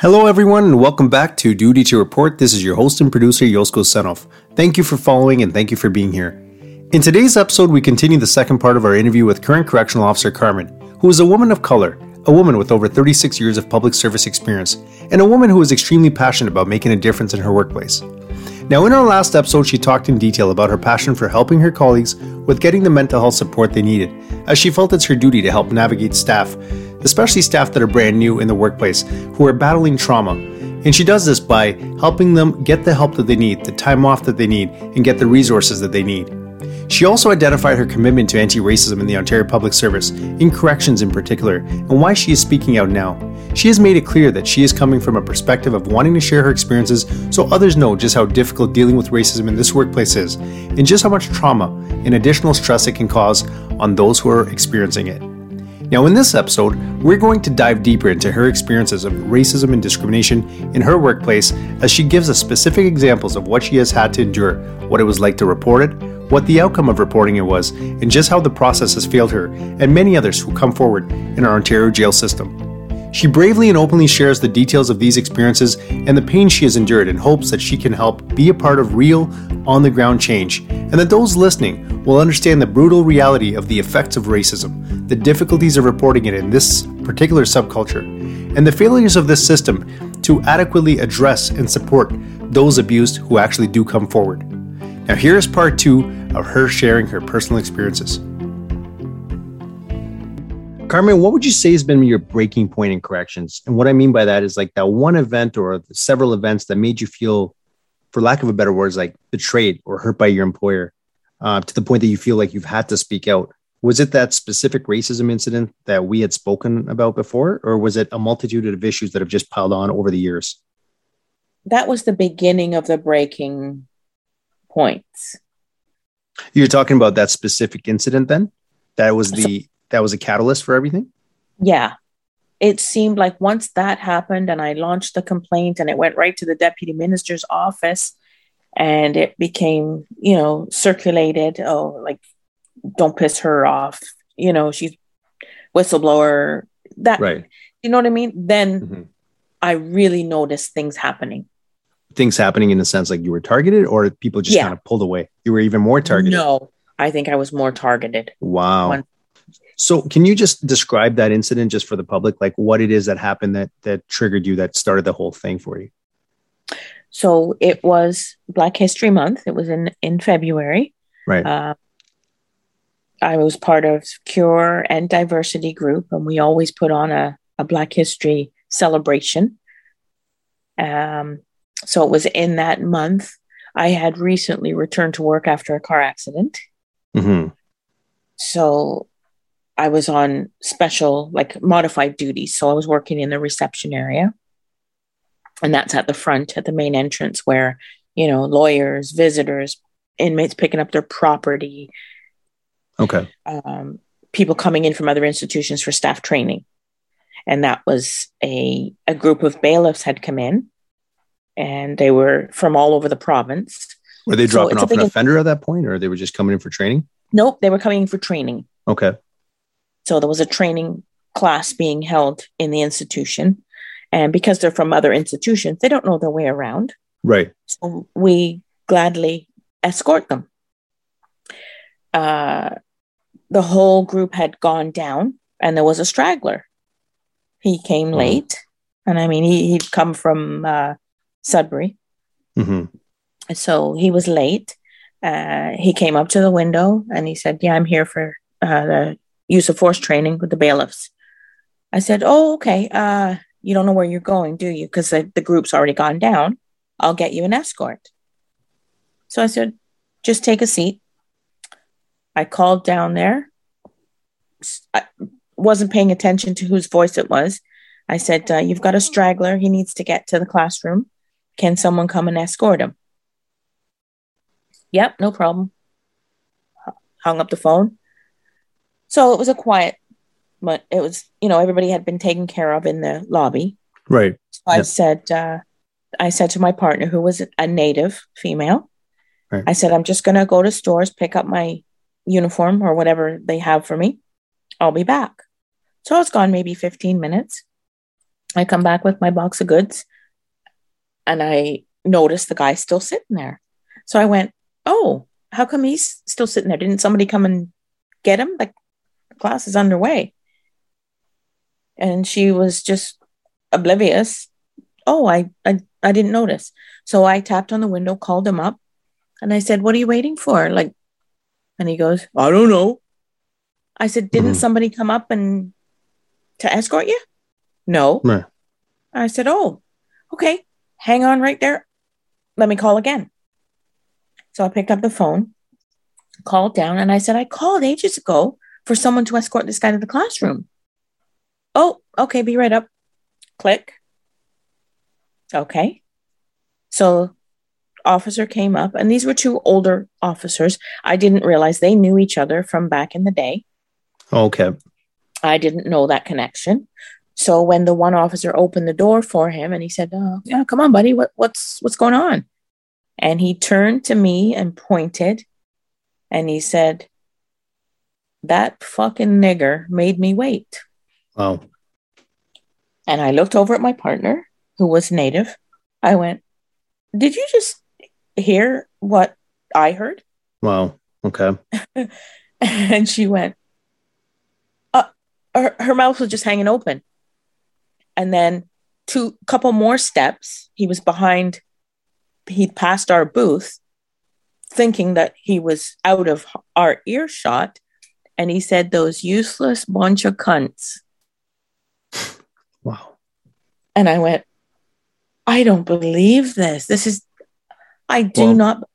Hello, everyone, and welcome back to Duty to Report. This is your host and producer, Yosko Senov. Thank you for following and thank you for being here. In today's episode, we continue the second part of our interview with current correctional officer Carmen, who is a woman of color, a woman with over 36 years of public service experience, and a woman who is extremely passionate about making a difference in her workplace. Now, in our last episode, she talked in detail about her passion for helping her colleagues with getting the mental health support they needed, as she felt it's her duty to help navigate staff especially staff that are brand new in the workplace who are battling trauma. And she does this by helping them get the help that they need, the time off that they need, and get the resources that they need. She also identified her commitment to anti racism in the Ontario Public Service, in corrections in particular, and why she is speaking out now. She has made it clear that she is coming from a perspective of wanting to share her experiences so others know just how difficult dealing with racism in this workplace is, and just how much trauma and additional stress it can cause on those who are experiencing it. Now, in this episode, we're going to dive deeper into her experiences of racism and discrimination in her workplace as she gives us specific examples of what she has had to endure, what it was like to report it, what the outcome of reporting it was, and just how the process has failed her and many others who come forward in our Ontario jail system. She bravely and openly shares the details of these experiences and the pain she has endured in hopes that she can help be a part of real, on the ground change, and that those listening will understand the brutal reality of the effects of racism, the difficulties of reporting it in this particular subculture, and the failures of this system to adequately address and support those abused who actually do come forward. Now, here is part two of her sharing her personal experiences. Carmen, what would you say has been your breaking point in corrections? And what I mean by that is like that one event or several events that made you feel for lack of a better words, like betrayed or hurt by your employer uh, to the point that you feel like you've had to speak out. Was it that specific racism incident that we had spoken about before, or was it a multitude of issues that have just piled on over the years? That was the beginning of the breaking points. You're talking about that specific incident then? That was the that was a catalyst for everything? Yeah it seemed like once that happened and I launched the complaint and it went right to the deputy minister's office and it became, you know, circulated, oh, like, don't piss her off, you know, she's whistleblower, that, right. you know what I mean? Then mm-hmm. I really noticed things happening. Things happening in the sense like you were targeted or people just yeah. kind of pulled away? You were even more targeted? No, I think I was more targeted. Wow. So, can you just describe that incident just for the public, like what it is that happened that that triggered you, that started the whole thing for you? So it was Black History Month. It was in in February. Right. Uh, I was part of Cure and Diversity Group, and we always put on a, a Black History celebration. Um, so it was in that month. I had recently returned to work after a car accident. Mm-hmm. So I was on special, like modified duties. So I was working in the reception area. And that's at the front, at the main entrance, where, you know, lawyers, visitors, inmates picking up their property. Okay. Um, people coming in from other institutions for staff training. And that was a, a group of bailiffs had come in and they were from all over the province. Were they dropping so off an offender at that point or they were just coming in for training? Nope, they were coming in for training. Okay. So there was a training class being held in the institution. And because they're from other institutions, they don't know their way around. Right. So we gladly escort them. Uh, the whole group had gone down, and there was a straggler. He came oh. late, and I mean, he, he'd come from uh, Sudbury. Mm-hmm. So he was late. Uh, he came up to the window and he said, Yeah, I'm here for uh, the use of force training with the bailiffs. I said, Oh, okay. Uh, you don't know where you're going, do you? Because the, the group's already gone down. I'll get you an escort. So I said, Just take a seat. I called down there. I wasn't paying attention to whose voice it was. I said, uh, You've got a straggler. He needs to get to the classroom. Can someone come and escort him? Yep, no problem. Hung up the phone. So it was a quiet, but it was, you know, everybody had been taken care of in the lobby. Right. So I said, uh, I said to my partner, who was a native female, right. I said, I'm just going to go to stores, pick up my uniform or whatever they have for me. I'll be back. So I was gone maybe 15 minutes. I come back with my box of goods and I noticed the guy still sitting there. So I went, Oh, how come he's still sitting there? Didn't somebody come and get him? Like class is underway. And she was just oblivious. Oh, I, I I didn't notice. So I tapped on the window, called him up, and I said, What are you waiting for? Like, and he goes, I don't know. I said, Didn't mm-hmm. somebody come up and to escort you? No. Right. I said, Oh, okay. Hang on right there. Let me call again. So I picked up the phone, called down, and I said, I called ages ago for someone to escort this guy to the classroom. Oh, okay, be right up. Click. Okay. So officer came up, and these were two older officers. I didn't realize they knew each other from back in the day. Okay. I didn't know that connection. So when the one officer opened the door for him and he said, oh, yeah, come on, buddy, what, what's what's going on? And he turned to me and pointed and he said, That fucking nigger made me wait. Wow. And I looked over at my partner, who was native. I went, Did you just hear what I heard? Wow. Okay. and she went, uh, her, her mouth was just hanging open. And then two couple more steps, he was behind, he'd passed our booth, thinking that he was out of our earshot. And he said, Those useless bunch of cunts. Wow. And I went, I don't believe this. This is, I do well, not.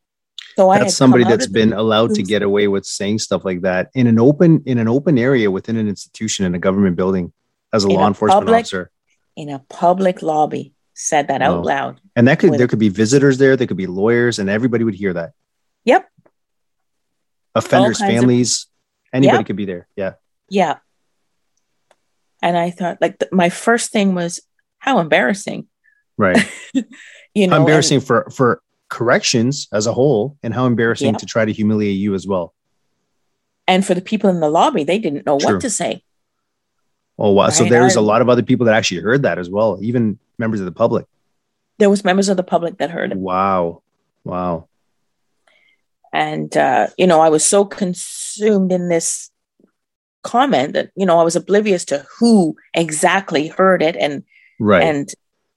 So I that's somebody that's been allowed to get away with saying stuff like that in an open in an open area within an institution in a government building as a law a enforcement public, officer in a public lobby said that out loud. And that could with, there could be visitors there, there could be lawyers, and everybody would hear that. Yep. Offenders, families, anybody could be there. Yeah. Yeah. And I thought, like, the, my first thing was how embarrassing right you know how embarrassing and, for for corrections as a whole and how embarrassing yeah. to try to humiliate you as well and for the people in the lobby they didn't know True. what to say oh wow right? so there's I, a lot of other people that actually heard that as well even members of the public there was members of the public that heard it wow wow and uh, you know i was so consumed in this comment that you know i was oblivious to who exactly heard it and right and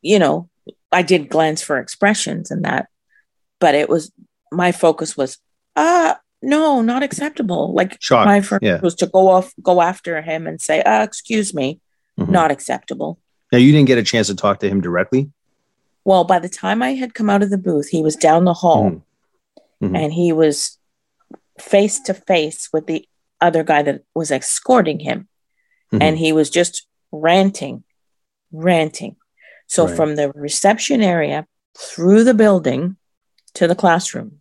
you know, I did glance for expressions and that, but it was my focus was, uh, no, not acceptable. Like my first yeah. was to go off, go after him and say, uh, excuse me, mm-hmm. not acceptable. Now you didn't get a chance to talk to him directly. Well, by the time I had come out of the booth, he was down the hall mm-hmm. Mm-hmm. and he was face to face with the other guy that was escorting him. Mm-hmm. And he was just ranting, ranting. So right. from the reception area through the building to the classroom,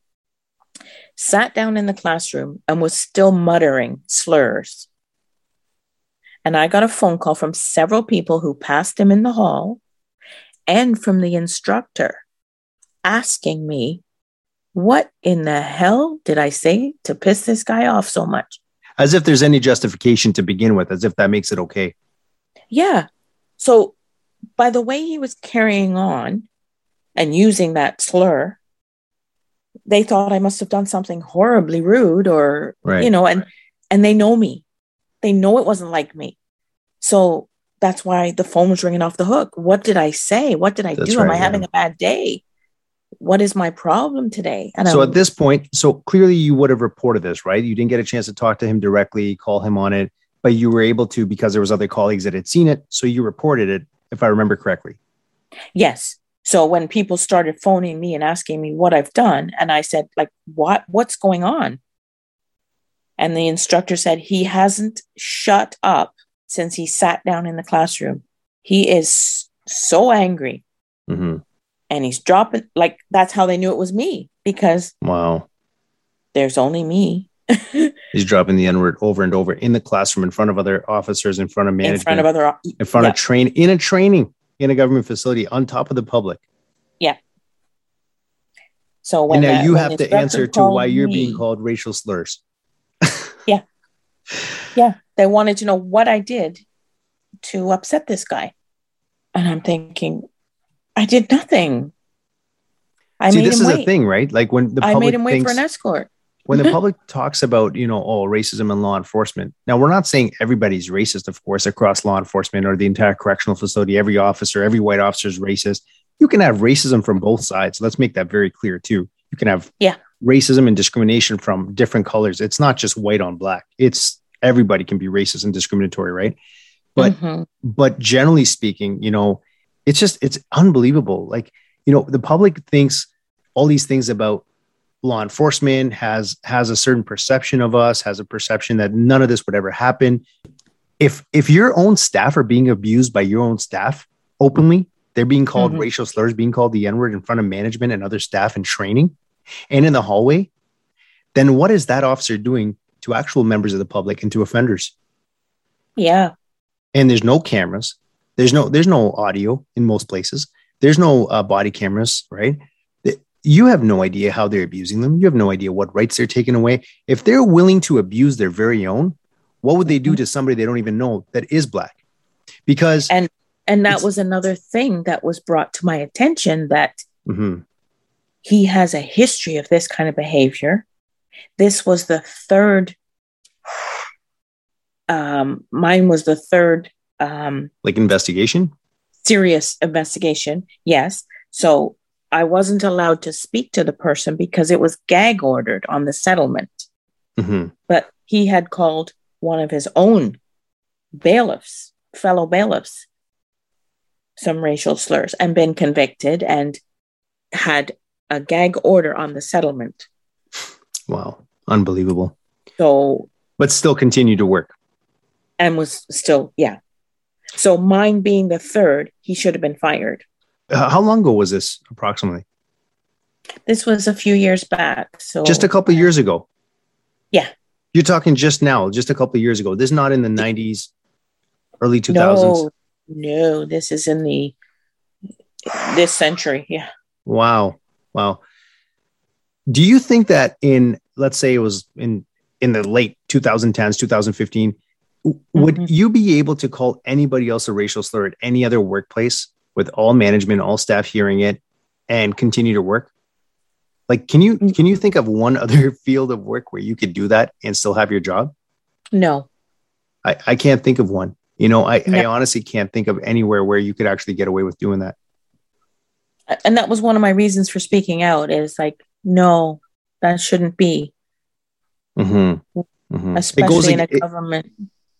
sat down in the classroom and was still muttering slurs. And I got a phone call from several people who passed him in the hall and from the instructor asking me, What in the hell did I say to piss this guy off so much? As if there's any justification to begin with, as if that makes it okay. Yeah. So by the way he was carrying on and using that slur, they thought I must have done something horribly rude or, right. you know, and, and they know me. They know it wasn't like me. So that's why the phone was ringing off the hook. What did I say? What did I that's do? Right, Am I yeah. having a bad day? What is my problem today? And so I'm, at this point, so clearly you would have reported this, right? You didn't get a chance to talk to him directly, call him on it, but you were able to because there was other colleagues that had seen it. So you reported it if I remember correctly. Yes. So when people started phoning me and asking me what I've done, and I said, like, what what's going on? And the instructor said he hasn't shut up since he sat down in the classroom. He is so angry. Mm-hmm. And he's dropping like that's how they knew it was me because wow, there's only me. He's dropping the N word over and over in the classroom, in front of other officers, in front of management, in front of other, in front yeah. of train, in a training, in a government facility, on top of the public. Yeah. So when and now you have to answer to why you're me, being called racial slurs. yeah. Yeah. They wanted to know what I did to upset this guy. And I'm thinking, I did nothing. I See, this is wait. a thing, right? Like when the public I made him wait thinks, for an escort. when the public talks about, you know, oh, racism in law enforcement. Now, we're not saying everybody's racist, of course, across law enforcement or the entire correctional facility. Every officer, every white officer is racist. You can have racism from both sides. Let's make that very clear too. You can have yeah racism and discrimination from different colors. It's not just white on black. It's everybody can be racist and discriminatory, right? But mm-hmm. but generally speaking, you know, it's just it's unbelievable. Like, you know, the public thinks all these things about law enforcement has has a certain perception of us, has a perception that none of this would ever happen. If if your own staff are being abused by your own staff openly, they're being called mm-hmm. racial slurs, being called the N-word in front of management and other staff in training and in the hallway, then what is that officer doing to actual members of the public and to offenders? Yeah. And there's no cameras. There's no there's no audio in most places. There's no uh, body cameras, right? You have no idea how they're abusing them. You have no idea what rights they're taking away. If they're willing to abuse their very own, what would they do mm-hmm. to somebody they don't even know that is black? Because and and that was another thing that was brought to my attention that mm-hmm he has a history of this kind of behavior. This was the third, um, mine was the third. Um, like investigation? Serious investigation, yes. So I wasn't allowed to speak to the person because it was gag ordered on the settlement. Mm-hmm. But he had called one of his own bailiffs, fellow bailiffs, some racial slurs and been convicted and had a gag order on the settlement. Wow, unbelievable. So, but still continue to work. And was still, yeah. So, mine being the third, he should have been fired. Uh, how long ago was this approximately? This was a few years back. So, just a couple years ago. Yeah. You're talking just now, just a couple years ago. This is not in the 90s, early 2000s. No, no, this is in the this century. Yeah. Wow. Wow. Do you think that in let's say it was in in the late 2010s, 2015, would mm-hmm. you be able to call anybody else a racial slur at any other workplace with all management, all staff hearing it and continue to work? Like can you mm. can you think of one other field of work where you could do that and still have your job? No. I, I can't think of one. You know, I, no. I honestly can't think of anywhere where you could actually get away with doing that and that was one of my reasons for speaking out is like no that shouldn't be mm-hmm. Mm-hmm. especially in a it, government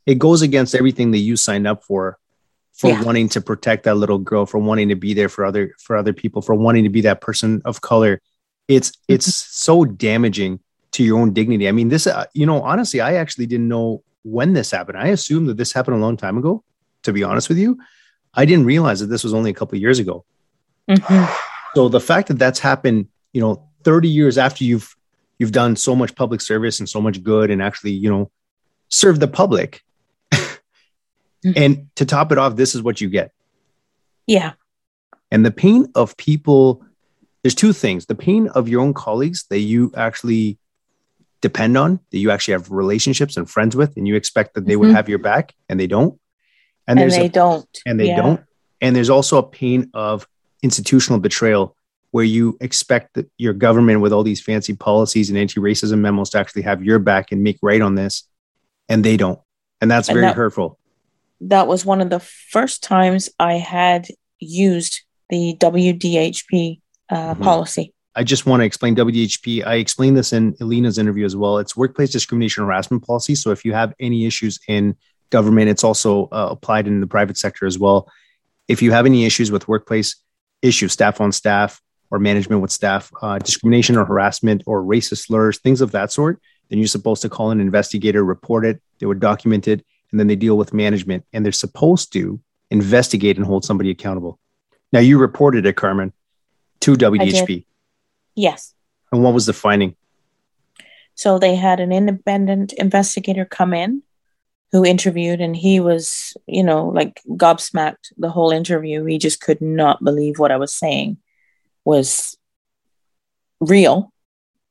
it goes against everything that you signed up for for yeah. wanting to protect that little girl for wanting to be there for other for other people for wanting to be that person of color it's it's mm-hmm. so damaging to your own dignity i mean this uh, you know honestly i actually didn't know when this happened i assumed that this happened a long time ago to be honest with you i didn't realize that this was only a couple years ago Mm-hmm. So the fact that that's happened, you know, 30 years after you've you've done so much public service and so much good and actually, you know, serve the public. Mm-hmm. And to top it off, this is what you get. Yeah. And the pain of people, there's two things the pain of your own colleagues that you actually depend on, that you actually have relationships and friends with, and you expect that they mm-hmm. would have your back and they don't. And, and they a, don't. And they yeah. don't. And there's also a pain of institutional betrayal where you expect that your government with all these fancy policies and anti-racism memos to actually have your back and make right on this and they don't and that's and very that, hurtful that was one of the first times i had used the wdhp uh, mm-hmm. policy. I just want to explain wdhp i explained this in elina's interview as well. It's workplace discrimination harassment policy. So if you have any issues in government it's also uh, applied in the private sector as well. If you have any issues with workplace issues, staff on staff or management with staff, uh, discrimination or harassment or racist slurs, things of that sort, then you're supposed to call an investigator, report it, they would document it, and then they deal with management. And they're supposed to investigate and hold somebody accountable. Now, you reported it, Carmen, to WDHP. Yes. And what was the finding? So they had an independent investigator come in who interviewed and he was you know like gobsmacked the whole interview he just could not believe what i was saying was real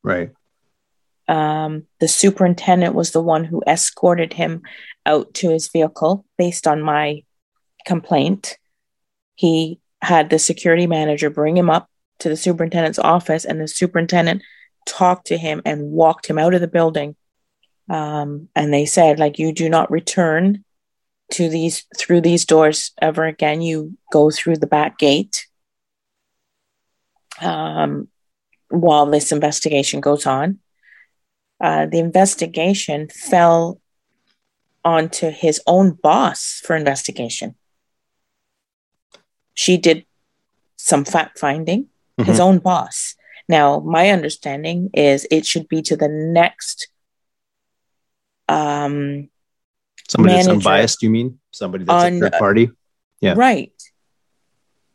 right um, the superintendent was the one who escorted him out to his vehicle based on my complaint he had the security manager bring him up to the superintendent's office, and the superintendent talked to him and walked him out of the building. Um, and they said, like, you do not return to these through these doors ever again. You go through the back gate. Um, while this investigation goes on, uh, the investigation fell onto his own boss for investigation. She did some fact finding, mm-hmm. his own boss. Now, my understanding is it should be to the next um somebody that's unbiased, you mean? Somebody that's on, a third party? Yeah. Right.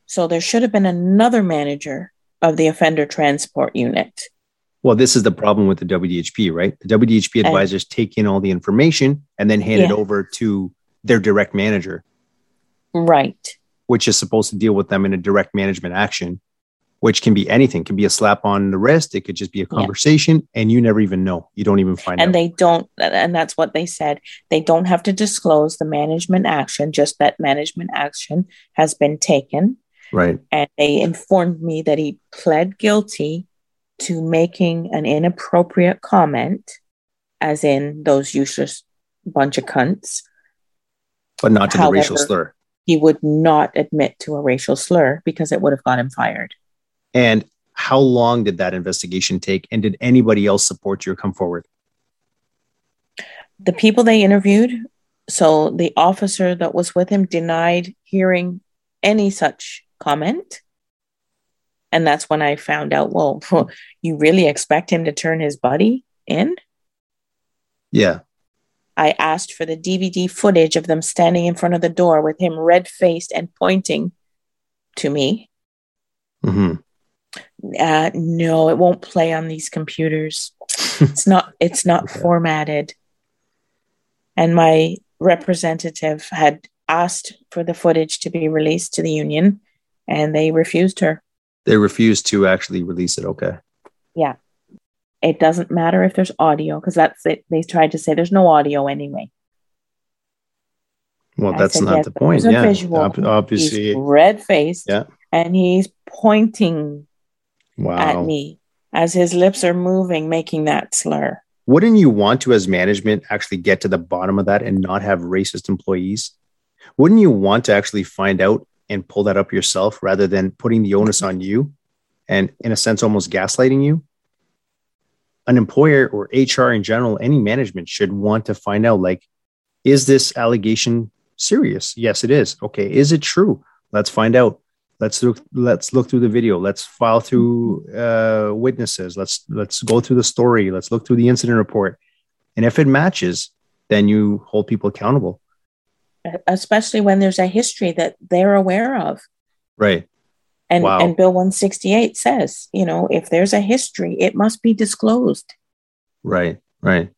So there should have been another manager of the offender transport unit. Well, this is the problem with the WDHP, right? The WDHP advisors and, take in all the information and then hand yeah. it over to their direct manager. Right. Which is supposed to deal with them in a direct management action which can be anything, it can be a slap on the wrist, it could just be a conversation, yeah. and you never even know. You don't even find and out. they don't, and that's what they said. They don't have to disclose the management action, just that management action has been taken. Right. And they informed me that he pled guilty to making an inappropriate comment, as in those useless bunch of cunts. But not to However, the racial slur. He would not admit to a racial slur because it would have got him fired. And how long did that investigation take? And did anybody else support you or come forward? The people they interviewed, so the officer that was with him denied hearing any such comment. And that's when I found out, well, you really expect him to turn his buddy in? Yeah. I asked for the DVD footage of them standing in front of the door with him red faced and pointing to me. Mm-hmm. Uh, no, it won't play on these computers. it's not. It's not okay. formatted. And my representative had asked for the footage to be released to the union, and they refused her. They refused to actually release it. Okay. Yeah. It doesn't matter if there's audio because that's it. They tried to say there's no audio anyway. Well, that's said, not yes, the point. Yeah, visual. obviously, red faced. Yeah, and he's pointing wow. at me as his lips are moving, making that slur. Wouldn't you want to, as management, actually get to the bottom of that and not have racist employees? Wouldn't you want to actually find out and pull that up yourself rather than putting the onus on you and, in a sense, almost gaslighting you? An employer or HR in general, any management should want to find out like, is this allegation serious? Yes, it is. Okay. Is it true? Let's find out let's look let's look through the video let's file through uh, witnesses let's let's go through the story let's look through the incident report and if it matches then you hold people accountable especially when there's a history that they're aware of right and wow. and bill 168 says you know if there's a history it must be disclosed right right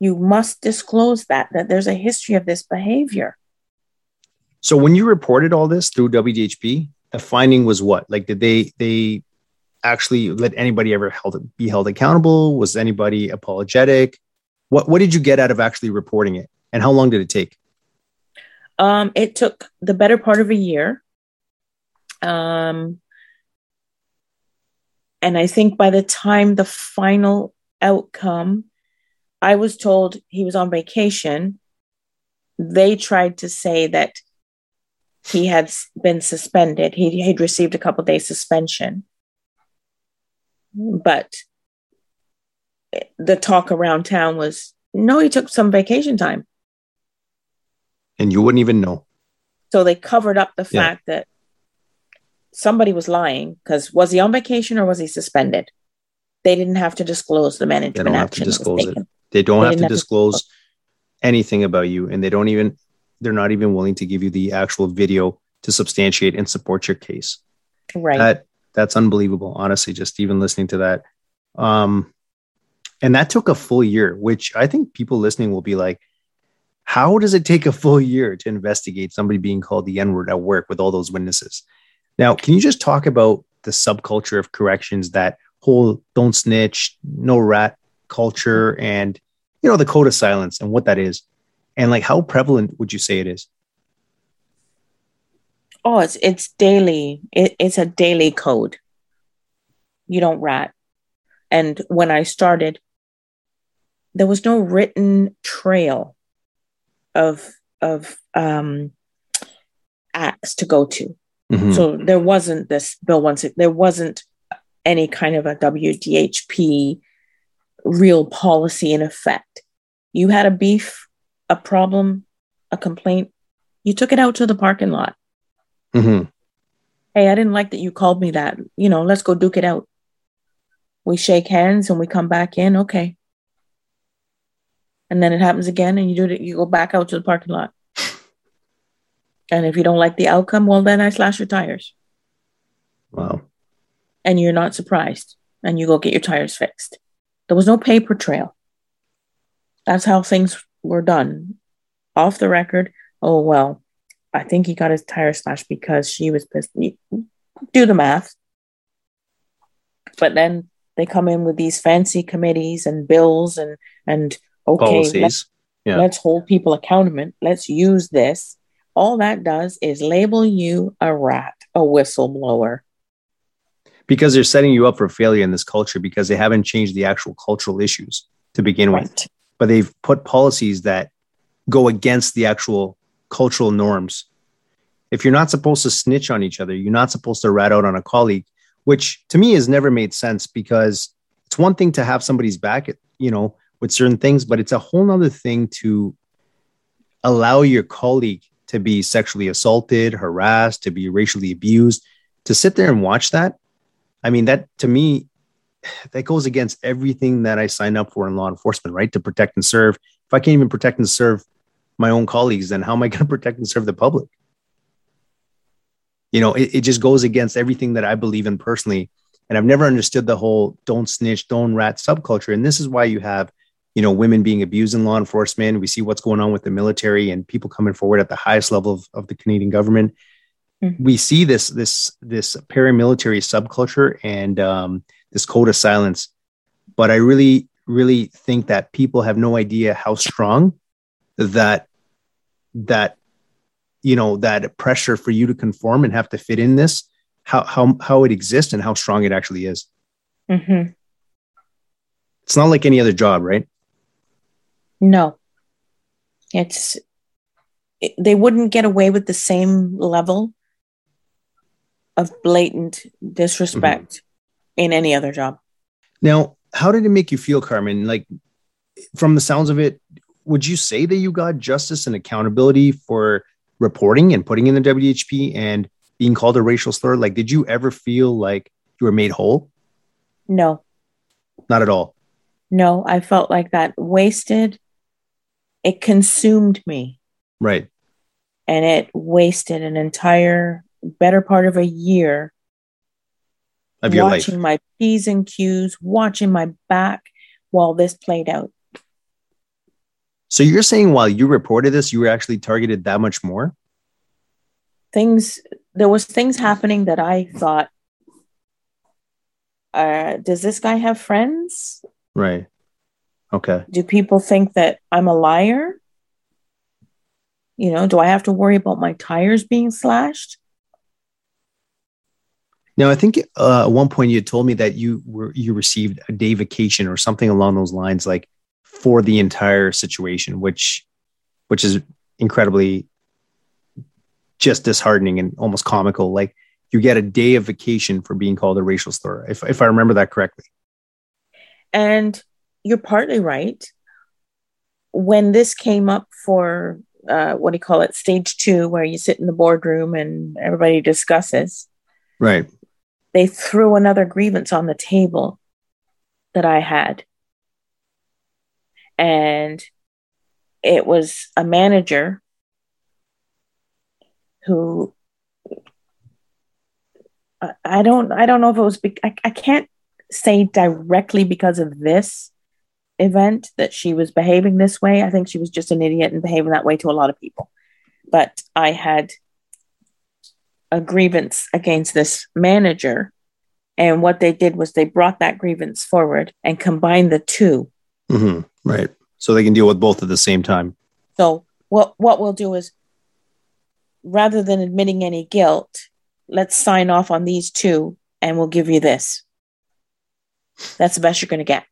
you must disclose that that there's a history of this behavior so when you reported all this through WDHP, the finding was what? Like, did they they actually let anybody ever held be held accountable? Was anybody apologetic? What what did you get out of actually reporting it, and how long did it take? Um, it took the better part of a year. Um, and I think by the time the final outcome, I was told he was on vacation. They tried to say that he had been suspended. He had received a couple days suspension. But the talk around town was no, he took some vacation time. And you wouldn't even know. So they covered up the yeah. fact that somebody was lying because was he on vacation or was he suspended? They didn't have to disclose the management they don't have to disclose it. They don't they have to have disclose to anything about you, and they don't even they're not even willing to give you the actual video to substantiate and support your case. Right. That that's unbelievable, honestly, just even listening to that. Um, and that took a full year, which I think people listening will be like, how does it take a full year to investigate somebody being called the N word at work with all those witnesses? Now, can you just talk about the subculture of corrections, that whole don't snitch, no rat culture, and you know, the code of silence and what that is? and like how prevalent would you say it is Oh, it's it's daily. It, it's a daily code. You don't rat. And when I started, there was no written trail of of um, acts to go to. Mm-hmm. So there wasn't this bill once there wasn't any kind of a WDHP real policy in effect. You had a beef, a problem, a complaint, you took it out to the parking lot. Mm-hmm. Hey, I didn't like that you called me that. You know, let's go duke it out. We shake hands and we come back in. Okay. And then it happens again and you do it, you go back out to the parking lot. And if you don't like the outcome, well, then I slash your tires. Wow. And you're not surprised. And you go get your tires fixed. There was no paper trail. That's how things were done. Off the record. Oh, well, I think he got his tire slashed because she was pissed. Do the math. But then they come in with these fancy committees and bills and, and okay, let's, yeah. let's hold people accountable. Let's use this all that does is label you a rat, a whistleblower. Because they're setting you up for failure in this culture because they haven't changed the actual cultural issues to begin right. with. But they've put policies that go against the actual cultural norms. If you're not supposed to snitch on each other, you're not supposed to rat out on a colleague, which to me has never made sense because it's one thing to have somebody's back, you know, with certain things, but it's a whole other thing to allow your colleague to be sexually assaulted, harassed, to be racially abused, to sit there and watch that. I mean, that to me, that goes against everything that I signed up for in law enforcement, right? To protect and serve. If I can't even protect and serve my own colleagues, then how am I going to protect and serve the public? You know, it, it just goes against everything that I believe in personally. And I've never understood the whole don't snitch, don't rat subculture. And this is why you have you know women being abused in law enforcement. We see what's going on with the military and people coming forward at the highest level of, of the canadian government. Mm-hmm. we see this this this paramilitary subculture and um, this code of silence. But i really really think that people have no idea how strong that that you know that pressure for you to conform and have to fit in this how how how it exists and how strong it actually is. Mm-hmm. it's not like any other job right no. It's it, they wouldn't get away with the same level of blatant disrespect mm-hmm. in any other job. Now, how did it make you feel, Carmen? Like from the sounds of it, would you say that you got justice and accountability for reporting and putting in the WHP and being called a racial slur? Like, did you ever feel like you were made whole? No. Not at all. No, I felt like that wasted it consumed me. Right. And it wasted an entire better part of a year of your watching life. my P's and Q's, watching my back while this played out. So you're saying while you reported this, you were actually targeted that much more? Things there was things happening that I thought, uh, does this guy have friends? Right. Okay. Do people think that I'm a liar? You know, do I have to worry about my tires being slashed? Now, I think uh, at one point you told me that you were you received a day vacation or something along those lines, like for the entire situation, which which is incredibly just disheartening and almost comical. Like you get a day of vacation for being called a racial slur, if if I remember that correctly. And you're partly right. When this came up for uh, what do you call it, stage two, where you sit in the boardroom and everybody discusses, right? They threw another grievance on the table that I had, and it was a manager who I don't I don't know if it was I, I can't say directly because of this event that she was behaving this way. I think she was just an idiot and behaving that way to a lot of people. But I had a grievance against this manager. And what they did was they brought that grievance forward and combined the 2 mm-hmm. Right. So they can deal with both at the same time. So what what we'll do is rather than admitting any guilt, let's sign off on these two and we'll give you this. That's the best you're going to get.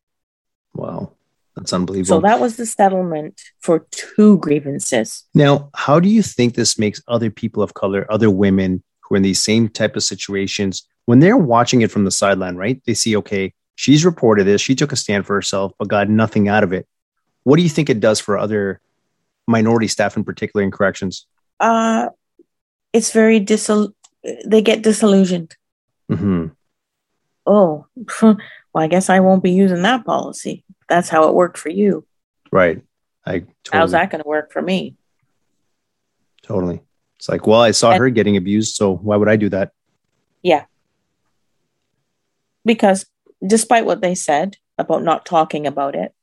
Wow. That's unbelievable. So that was the settlement for two grievances. Now, how do you think this makes other people of color, other women who are in these same type of situations, when they're watching it from the sideline, right? They see, okay, she's reported this, she took a stand for herself, but got nothing out of it. What do you think it does for other minority staff in particular in corrections? Uh, it's very disil. They get disillusioned. Mm-hmm. Oh, well, I guess I won't be using that policy. That's how it worked for you. Right. I. Totally, How's that going to work for me? Totally. It's like, well, I saw and, her getting abused, so why would I do that? Yeah. Because despite what they said about not talking about it,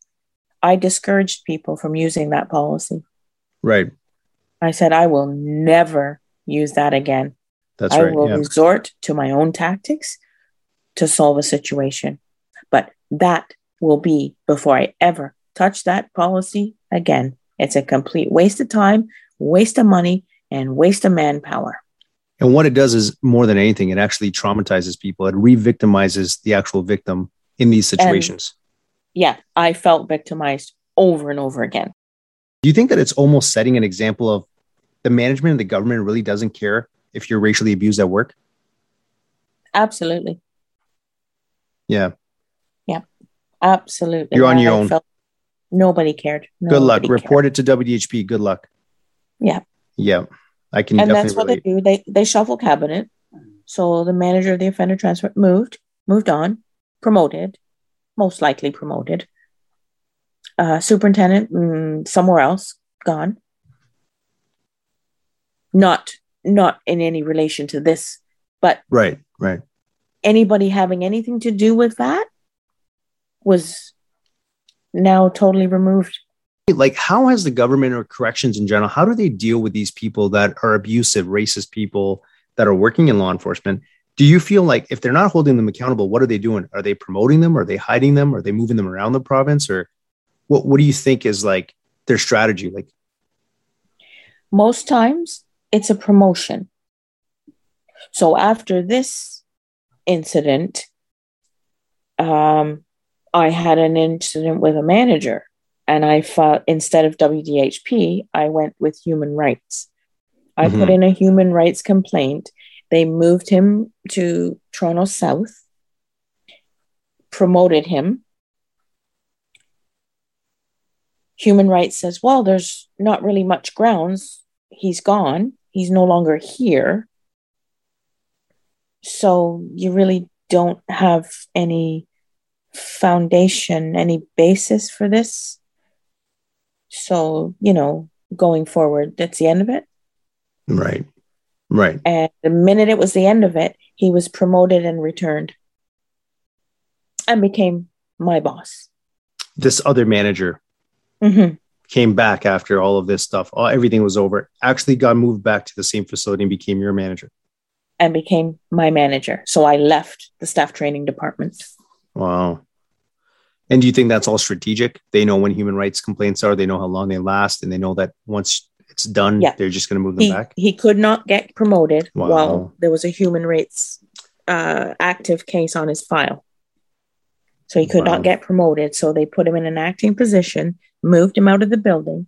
I discouraged people from using that policy. Right. I said, I will never use that again. That's I right. I will yeah. resort to my own tactics to solve a situation. But that will be before I ever touch that policy again. It's a complete waste of time, waste of money, and waste of manpower. And what it does is more than anything, it actually traumatizes people. It re victimizes the actual victim in these situations. And yeah, I felt victimized over and over again. Do you think that it's almost setting an example of the management and the government really doesn't care if you're racially abused at work? Absolutely. Yeah. Absolutely. You're on your own. Nobody cared. Nobody Good luck. Cared. Report it to WHP. Good luck. Yeah. Yeah. I can And that's what relate. they do. They they shuffle cabinet. So the manager of the offender transfer moved, moved on, promoted, most likely promoted uh, superintendent mm, somewhere else, gone. Not not in any relation to this, but right, right. Anybody having anything to do with that was now totally removed. Like, how has the government or corrections in general? How do they deal with these people that are abusive, racist people that are working in law enforcement? do you feel like if they're not holding them accountable what are they doing are they promoting them are they hiding them are they moving them around the province or what what do you think is like their strategy like most times it's a promotion so after this incident um i had an incident with a manager and i fought instead of wdhp i went with human rights i mm-hmm. put in a human rights complaint they moved him to toronto south promoted him human rights says, well, there's not really much grounds. He's gone. He's no longer here. So you really don't have any foundation, any basis for this. So, you know, going forward, that's the end of it. Right. Right. And the minute it was the end of it, he was promoted and returned and became my boss. This other manager mm-hmm. came back after all of this stuff. All, everything was over. Actually, got moved back to the same facility and became your manager. And became my manager. So I left the staff training department. Wow. And do you think that's all strategic? They know when human rights complaints are, they know how long they last, and they know that once it's done, yeah. they're just going to move them he, back. He could not get promoted wow. while there was a human rights uh, active case on his file. So he could wow. not get promoted. So they put him in an acting position moved him out of the building,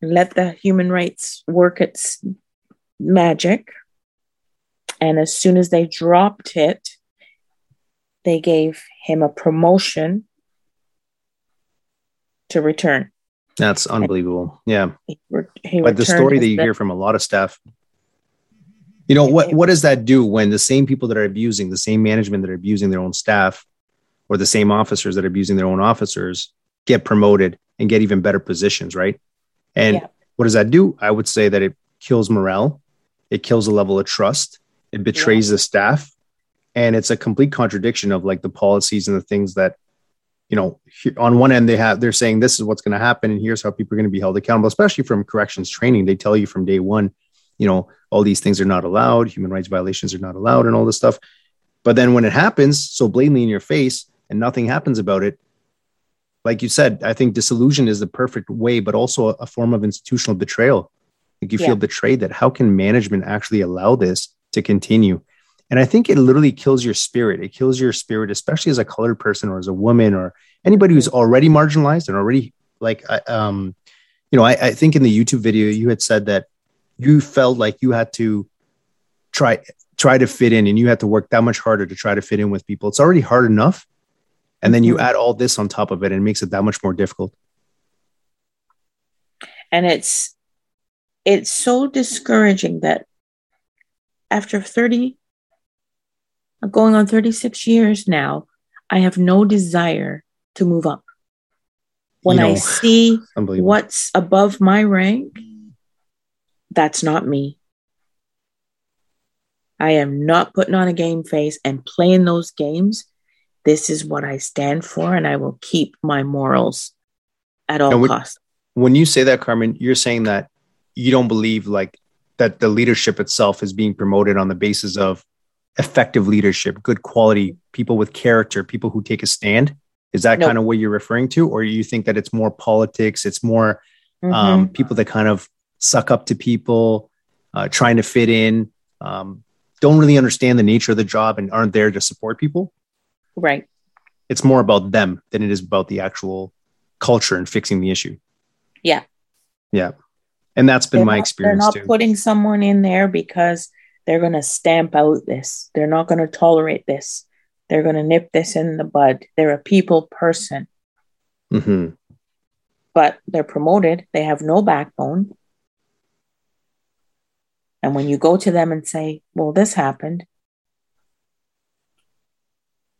let the human rights work its magic. And as soon as they dropped it, they gave him a promotion to return. That's unbelievable. Yeah. He re- he but the story that you hear from a lot of staff, you know, what, what does that do when the same people that are abusing, the same management that are abusing their own staff, or the same officers that are abusing their own officers get promoted and get even better positions, right? And yeah. what does that do? I would say that it kills morale, it kills a level of trust, it betrays yeah. the staff, and it's a complete contradiction of like the policies and the things that you know on one end they have they're saying this is what's going to happen and here's how people are going to be held accountable especially from corrections training they tell you from day one you know all these things are not allowed human rights violations are not allowed and all this stuff but then when it happens so blatantly in your face and nothing happens about it like you said, I think disillusion is the perfect way, but also a, form of institutional betrayal. Like you yeah. feel betrayed that how can management actually allow this to continue? And I think it literally kills your spirit. It kills your spirit, especially as a colored person or as a woman or anybody who's already marginalized and already like, um, you know, I, I think in the YouTube video you had said that you felt like you had to try try to fit in and you had to work that much harder to try to fit in with people. It's already hard enough. And then you mm-hmm. add all this on top of it and it makes it that much more difficult. And it's it's so discouraging that after 30 going on 36 years now, I have no desire to move up. When you know, I see what's above my rank, that's not me. I am not putting on a game face and playing those games. This is what I stand for, and I will keep my morals at all when, costs. When you say that, Carmen, you're saying that you don't believe like that the leadership itself is being promoted on the basis of effective leadership, good quality people with character, people who take a stand. Is that nope. kind of what you're referring to, or you think that it's more politics? It's more mm-hmm. um, people that kind of suck up to people, uh, trying to fit in, um, don't really understand the nature of the job, and aren't there to support people. Right. It's more about them than it is about the actual culture and fixing the issue. Yeah. Yeah. And that's been they're my not, experience. They're not too. putting someone in there because they're going to stamp out this. They're not going to tolerate this. They're going to nip this in the bud. They're a people person. Mm-hmm. But they're promoted. They have no backbone. And when you go to them and say, well, this happened,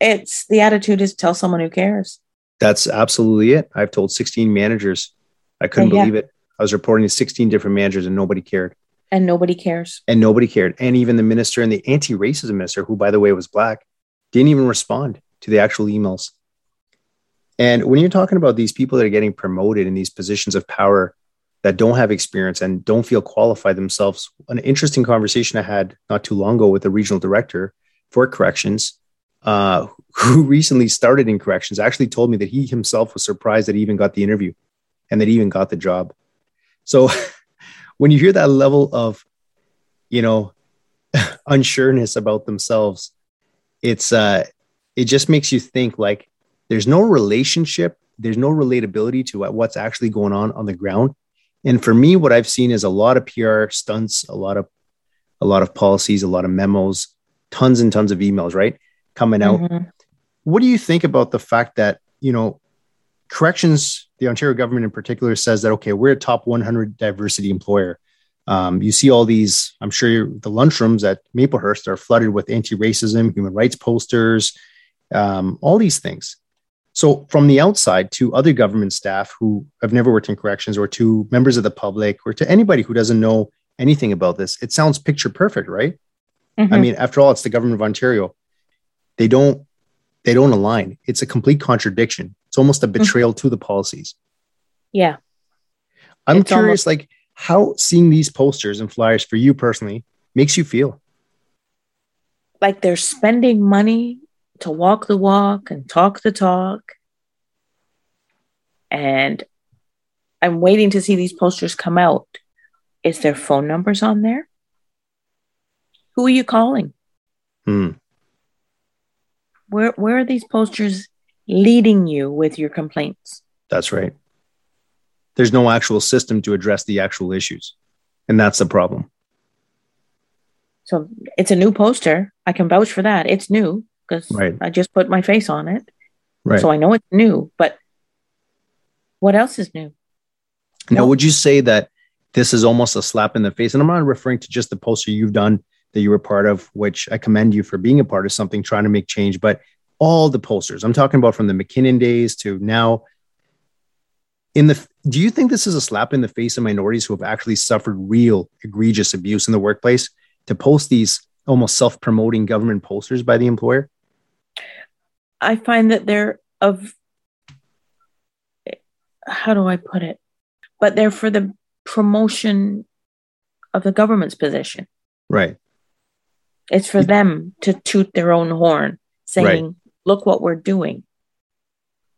it's the attitude is tell someone who cares. That's absolutely it. I've told 16 managers. I couldn't yeah, believe it. I was reporting to 16 different managers and nobody cared. And nobody cares. And nobody cared. And even the minister and the anti racism minister, who, by the way, was black, didn't even respond to the actual emails. And when you're talking about these people that are getting promoted in these positions of power that don't have experience and don't feel qualified themselves, an interesting conversation I had not too long ago with the regional director for corrections, uh, who recently started in corrections, actually told me that he himself was surprised that he even got the interview and that he even got the job. So when you hear that level of, you know, unsureness about themselves, it's uh, it just makes you think like there's no relationship, there's no relatability to what's actually going on on the ground. And for me, what I've seen is a lot of PR stunts, a lot of a lot of policies, a lot of memos, tons and tons of emails, right, coming out. Mm-hmm. What do you think about the fact that you know corrections, the Ontario government in particular, says that okay, we're a top 100 diversity employer. Um, you see all these. I'm sure the lunchrooms at Maplehurst are flooded with anti-racism, human rights posters, um, all these things. So, from the outside to other government staff who have never worked in corrections, or to members of the public, or to anybody who doesn't know anything about this, it sounds picture perfect, right? Mm-hmm. I mean, after all, it's the government of Ontario. They don't they don't align. It's a complete contradiction. It's almost a mm-hmm. betrayal mm-hmm. to the policies. Yeah. I'm it's curious, almost- like how seeing these posters and flyers for you personally makes you feel. Like they're spending money to walk the walk and talk the talk. And I'm waiting to see these posters come out. Is there phone numbers on there? Who are you calling? Hmm. Where where are these posters leading you with your complaints? That's right. There's no actual system to address the actual issues. And that's the problem. So it's a new poster. I can vouch for that. It's new because right. I just put my face on it. Right. So I know it's new, but what else is new? Now, would you say that this is almost a slap in the face? And I'm not referring to just the poster you've done that you were part of, which I commend you for being a part of something, trying to make change, but all the posters. I'm talking about from the McKinnon days to now. In the, do you think this is a slap in the face of minorities who have actually suffered real egregious abuse in the workplace to post these almost self-promoting government posters by the employer? I find that they're of how do I put it? But they're for the promotion of the government's position. Right. It's for them to toot their own horn, saying, right. Look what we're doing.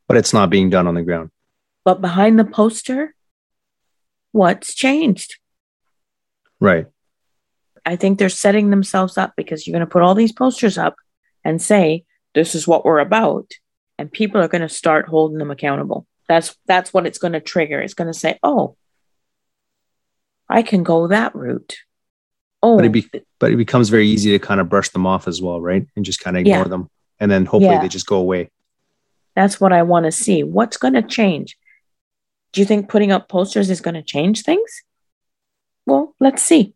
But it's not being done on the ground. But behind the poster, what's changed? Right. I think they're setting themselves up because you're going to put all these posters up and say, this is what we're about. And people are going to start holding them accountable. That's that's what it's going to trigger. It's going to say, oh, I can go that route. Oh, but it, oh, be, but it becomes very easy to kind of brush them off as well, right? And just kind of ignore yeah. them, and then hopefully yeah. they just go away. That's what I want to see. What's going to change? Do you think putting up posters is going to change things? Well, let's see.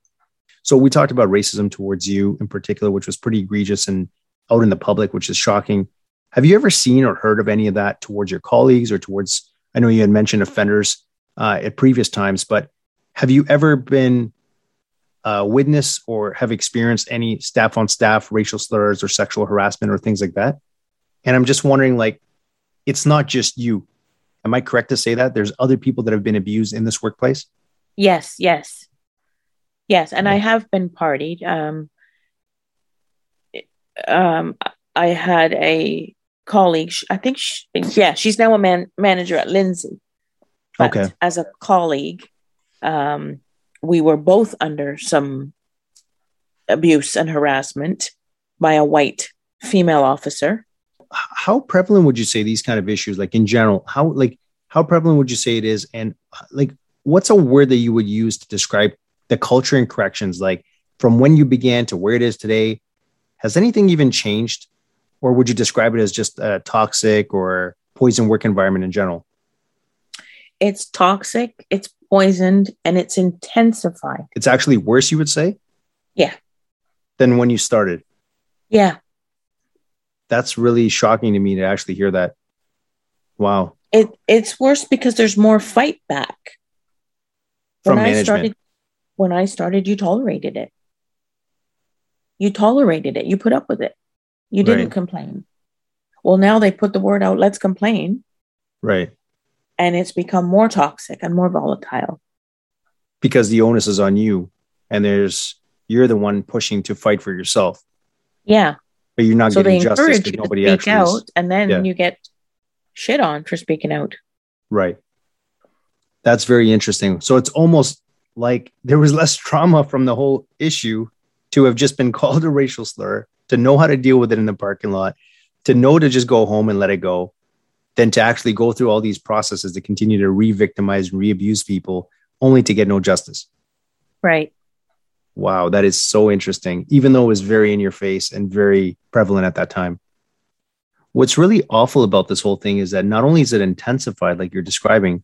So we talked about racism towards you in particular, which was pretty egregious and out in the public, which is shocking. Have you ever seen or heard of any of that towards your colleagues or towards? I know you had mentioned offenders uh, at previous times, but have you ever been a witness or have experienced any staff on staff racial slurs or sexual harassment or things like that? And I'm just wondering, like, it's not just you. Am I correct to say that there's other people that have been abused in this workplace? Yes, yes, yes. And I have been partied. Um, um, I had a colleague. I think, she, yeah, she's now a man manager at Lindsay. But okay. As a colleague, um, we were both under some abuse and harassment by a white female officer. How prevalent would you say these kind of issues like in general how like how prevalent would you say it is? And like what's a word that you would use to describe the culture in corrections like from when you began to where it is today? Has anything even changed? Or would you describe it as just a toxic or poison work environment in general it's toxic it's poisoned and it's intensified it's actually worse you would say yeah than when you started yeah that's really shocking to me to actually hear that. Wow. It it's worse because there's more fight back. From when management. I started when I started, you tolerated it. You tolerated it. You put up with it. You didn't right. complain. Well, now they put the word out, let's complain. Right. And it's become more toxic and more volatile. Because the onus is on you and there's you're the one pushing to fight for yourself. Yeah but you're not so getting justice because nobody speak actually out, is, and then yeah. you get shit on for speaking out. Right. That's very interesting. So it's almost like there was less trauma from the whole issue to have just been called a racial slur, to know how to deal with it in the parking lot, to know to just go home and let it go, than to actually go through all these processes to continue to re-victimize and re-abuse people only to get no justice. Right. Wow, that is so interesting, even though it was very in your face and very prevalent at that time. What's really awful about this whole thing is that not only is it intensified, like you're describing,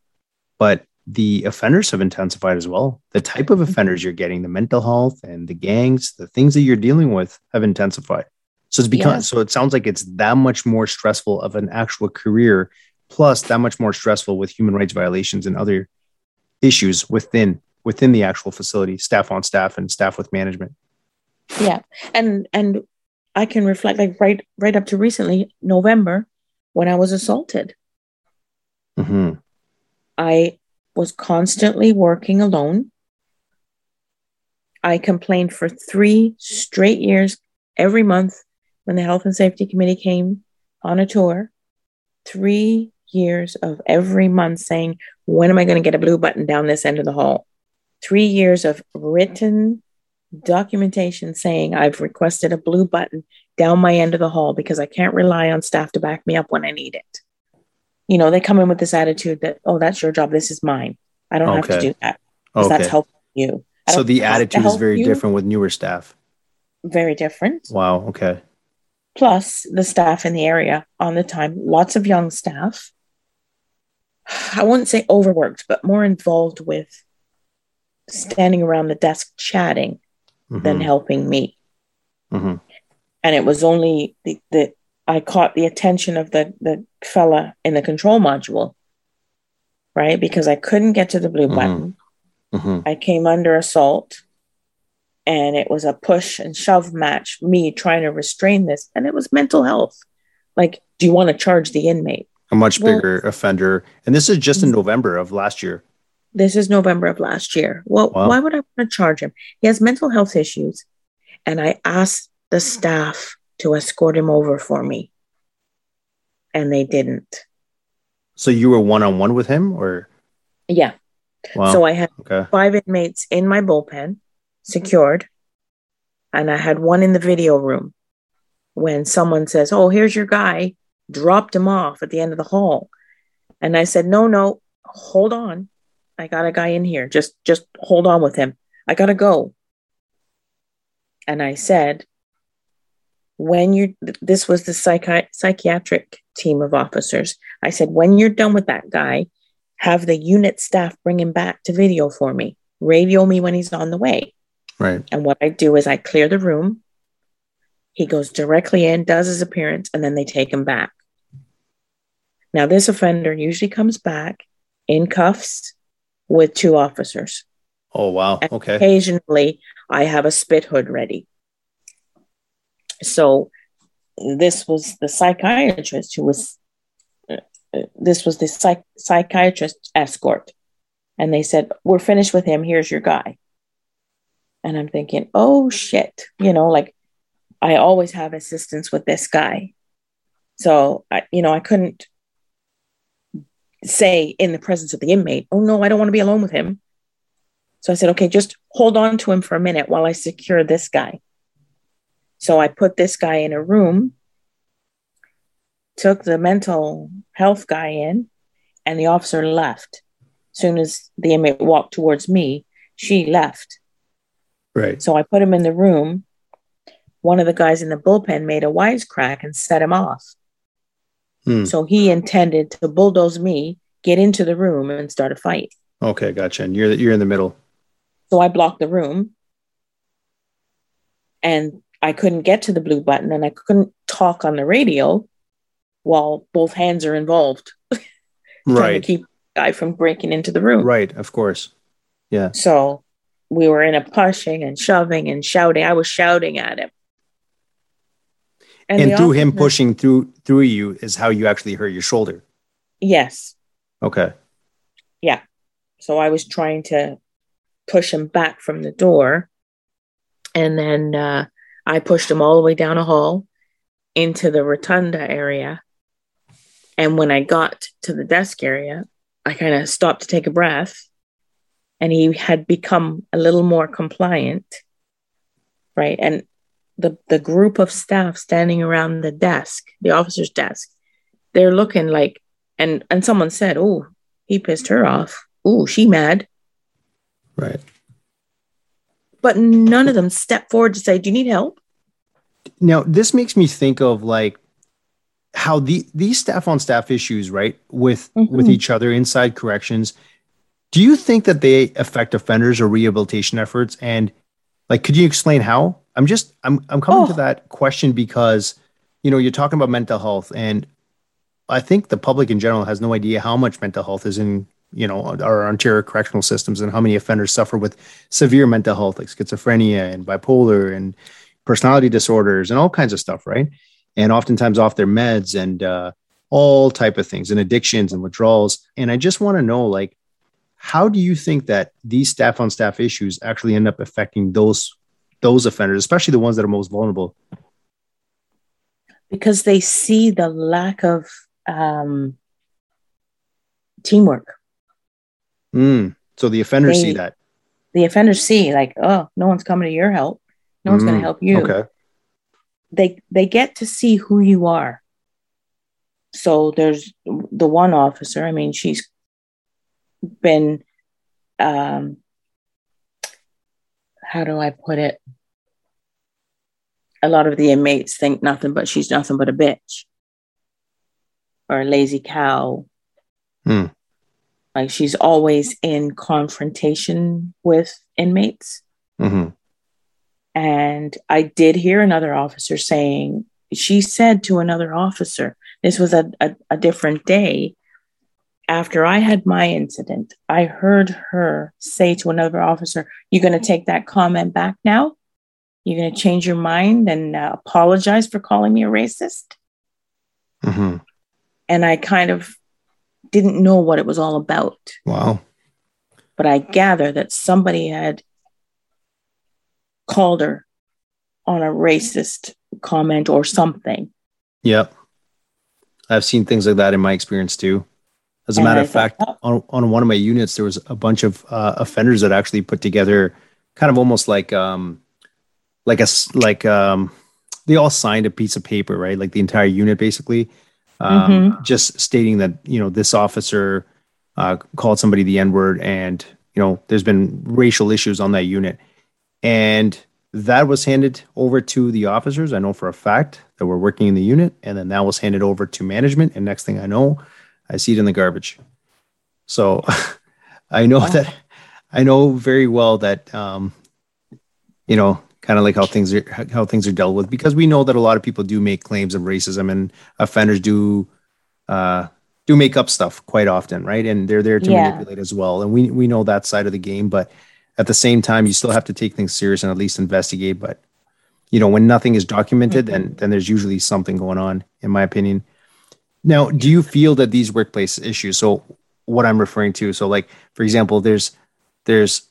but the offenders have intensified as well. The type of mm-hmm. offenders you're getting, the mental health and the gangs, the things that you're dealing with have intensified. So it's become yeah. so it sounds like it's that much more stressful of an actual career, plus that much more stressful with human rights violations and other issues within within the actual facility, staff on staff and staff with management. Yeah. And and I can reflect like right right up to recently, November, when I was assaulted. Mm-hmm. I was constantly working alone. I complained for three straight years every month when the Health and Safety Committee came on a tour. Three years of every month saying, When am I going to get a blue button down this end of the hall? three years of written documentation saying I've requested a blue button down my end of the hall because I can't rely on staff to back me up when I need it. You know, they come in with this attitude that, oh, that's your job. This is mine. I don't okay. have to do that because okay. that's helping you. So the attitude is very you. different with newer staff. Very different. Wow. Okay. Plus the staff in the area on the time, lots of young staff. I wouldn't say overworked, but more involved with standing around the desk chatting mm-hmm. than helping me. Mm-hmm. And it was only the, the I caught the attention of the the fella in the control module, right? Because I couldn't get to the blue mm-hmm. button. Mm-hmm. I came under assault, and it was a push and shove match. Me trying to restrain this, and it was mental health. Like, do you want to charge the inmate? A much well, bigger offender, and this is just in mm-hmm. November of last year. This is November of last year. Well, wow. why would I want to charge him? He has mental health issues. And I asked the staff to escort him over for me. And they didn't. So you were one on one with him or? Yeah. Wow. So I had okay. five inmates in my bullpen. Secured, and I had one in the video room. When someone says, "Oh, here's your guy," dropped him off at the end of the hall, and I said, "No, no, hold on, I got a guy in here. Just, just hold on with him. I gotta go." And I said, when you're this was the psychi- psychiatric team of officers i said when you're done with that guy have the unit staff bring him back to video for me radio me when he's on the way right. And what i do is i clear the room. He goes directly in does his appearance and then they take him back. Now this offender usually comes back in cuffs with two officers. Oh wow. Okay. occasionally i have a spit hood ready. So this was the psychiatrist who was uh, this was the psych- psychiatrist escort. And they said we're finished with him. Here's your guy and i'm thinking oh shit you know like i always have assistance with this guy so i you know i couldn't say in the presence of the inmate oh no i don't want to be alone with him so i said okay just hold on to him for a minute while i secure this guy so I put this guy in a room, took the mental health guy in, and the officer left. Soon as the inmate walked towards me, she left. Right. So I put him in the room. One of the guys in the bullpen made a wisecrack and set him off. Hmm. So he intended to bulldoze me, get into the room, and start a fight. Okay, gotcha. And you're you're in the middle. So I blocked the room, and I couldn't get to the blue button and I couldn't talk on the radio while both hands are involved. right. to keep the guy from breaking into the room. Right, of course. Yeah. So we were in a pushing and shoving and shouting. I was shouting at him. And, and through him pushing through through you is how you actually hurt your shoulder. Yes. Okay. Yeah. So I was trying to push him back from the door. And then uh, I pushed him all the way down a hall into the rotunda area. And when I got to the desk area, I kind of stopped to take a breath. And he had become a little more compliant. Right. And the, the group of staff standing around the desk, the officer's desk, they're looking like, and, and someone said, Oh, he pissed her off. Oh, she mad. Right but none of them step forward to say, "Do you need help?" Now, this makes me think of like how the these staff on staff issues, right, with mm-hmm. with each other inside corrections. Do you think that they affect offenders or rehabilitation efforts? And like, could you explain how? I'm just I'm I'm coming oh. to that question because you know you're talking about mental health, and I think the public in general has no idea how much mental health is in you know our Ontario correctional systems and how many offenders suffer with severe mental health like schizophrenia and bipolar and personality disorders and all kinds of stuff right and oftentimes off their meds and uh, all type of things and addictions and withdrawals and i just want to know like how do you think that these staff on staff issues actually end up affecting those those offenders especially the ones that are most vulnerable because they see the lack of um, teamwork Mm. So the offenders they, see that. The offenders see like, oh, no one's coming to your help. No one's mm. going to help you. Okay. They they get to see who you are. So there's the one officer. I mean, she's been, um, how do I put it? A lot of the inmates think nothing but she's nothing but a bitch or a lazy cow. Hmm. Like she's always in confrontation with inmates. Mm-hmm. And I did hear another officer saying, she said to another officer, this was a, a, a different day. After I had my incident, I heard her say to another officer, You're going to take that comment back now? You're going to change your mind and uh, apologize for calling me a racist? Mm-hmm. And I kind of didn't know what it was all about. Wow. But I gather that somebody had called her on a racist comment or something. Yep. I've seen things like that in my experience too. As a and matter of fact, thought, oh. on, on one of my units, there was a bunch of uh, offenders that actually put together kind of almost like um like a like um they all signed a piece of paper, right? Like the entire unit basically, um, mm-hmm. just stating that you know this officer uh, called somebody the N word, and you know there's been racial issues on that unit, and that was handed over to the officers. I know for a fact that were working in the unit, and then that was handed over to management. And next thing I know, I see it in the garbage. So I know that I know very well that um, you know kind of like how things are how things are dealt with because we know that a lot of people do make claims of racism and offenders do uh, do make up stuff quite often, right? And they're there to yeah. manipulate as well. And we we know that side of the game, but at the same time, you still have to take things serious and at least investigate. But you know, when nothing is documented, mm-hmm. then then there's usually something going on, in my opinion. Now, do you feel that these workplace issues? So, what I'm referring to, so like for example, there's there's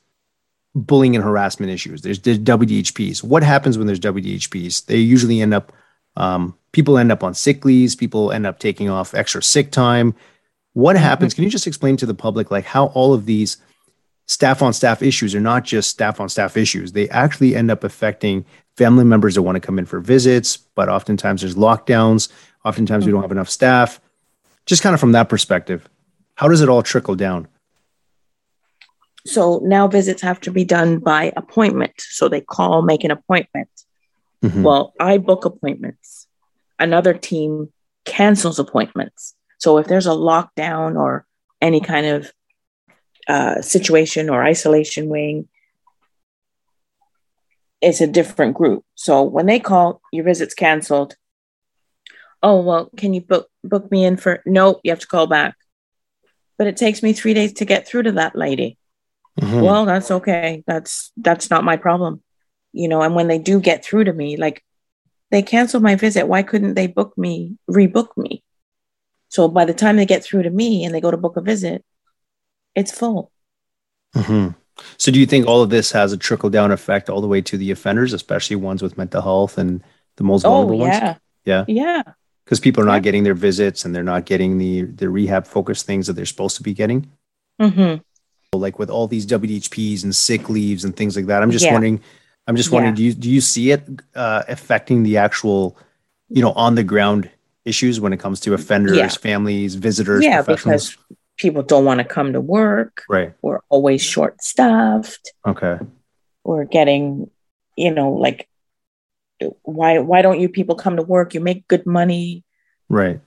bullying and harassment issues. There's, there's WDHPs. What happens when there's WDHPs? They usually end up, um, people end up on sick leaves. People end up taking off extra sick time. What happens? Mm-hmm. Can you just explain to the public like how all of these staff on staff issues are not just staff on staff issues? They actually end up affecting family members that want to come in for visits, but oftentimes there's lockdowns. Oftentimes mm-hmm. we don't have enough staff. Just kind of from that perspective, how does it all trickle down? So now visits have to be done by appointment. So they call, make an appointment. Mm-hmm. Well, I book appointments. Another team cancels appointments. So if there's a lockdown or any kind of uh, situation or isolation wing, it's a different group. So when they call, your visit's canceled. Oh well, can you book book me in for? Nope, you have to call back. But it takes me three days to get through to that lady. Mm-hmm. Well, that's okay. That's that's not my problem. You know, and when they do get through to me, like they cancel my visit, why couldn't they book me, rebook me? So by the time they get through to me and they go to book a visit, it's full. Mm-hmm. So do you think all of this has a trickle down effect all the way to the offenders, especially ones with mental health and the most oh, vulnerable oh, yeah. ones? Yeah. Yeah. Because people are not getting their visits and they're not getting the the rehab focused things that they're supposed to be getting. Mm-hmm like with all these WHPs and sick leaves and things like that. I'm just yeah. wondering, I'm just wondering, yeah. do you do you see it uh, affecting the actual, you know, on the ground issues when it comes to offenders, yeah. families, visitors, yeah, because people don't want to come to work. Right. We're always short staffed. Okay. We're getting, you know, like why why don't you people come to work? You make good money. Right.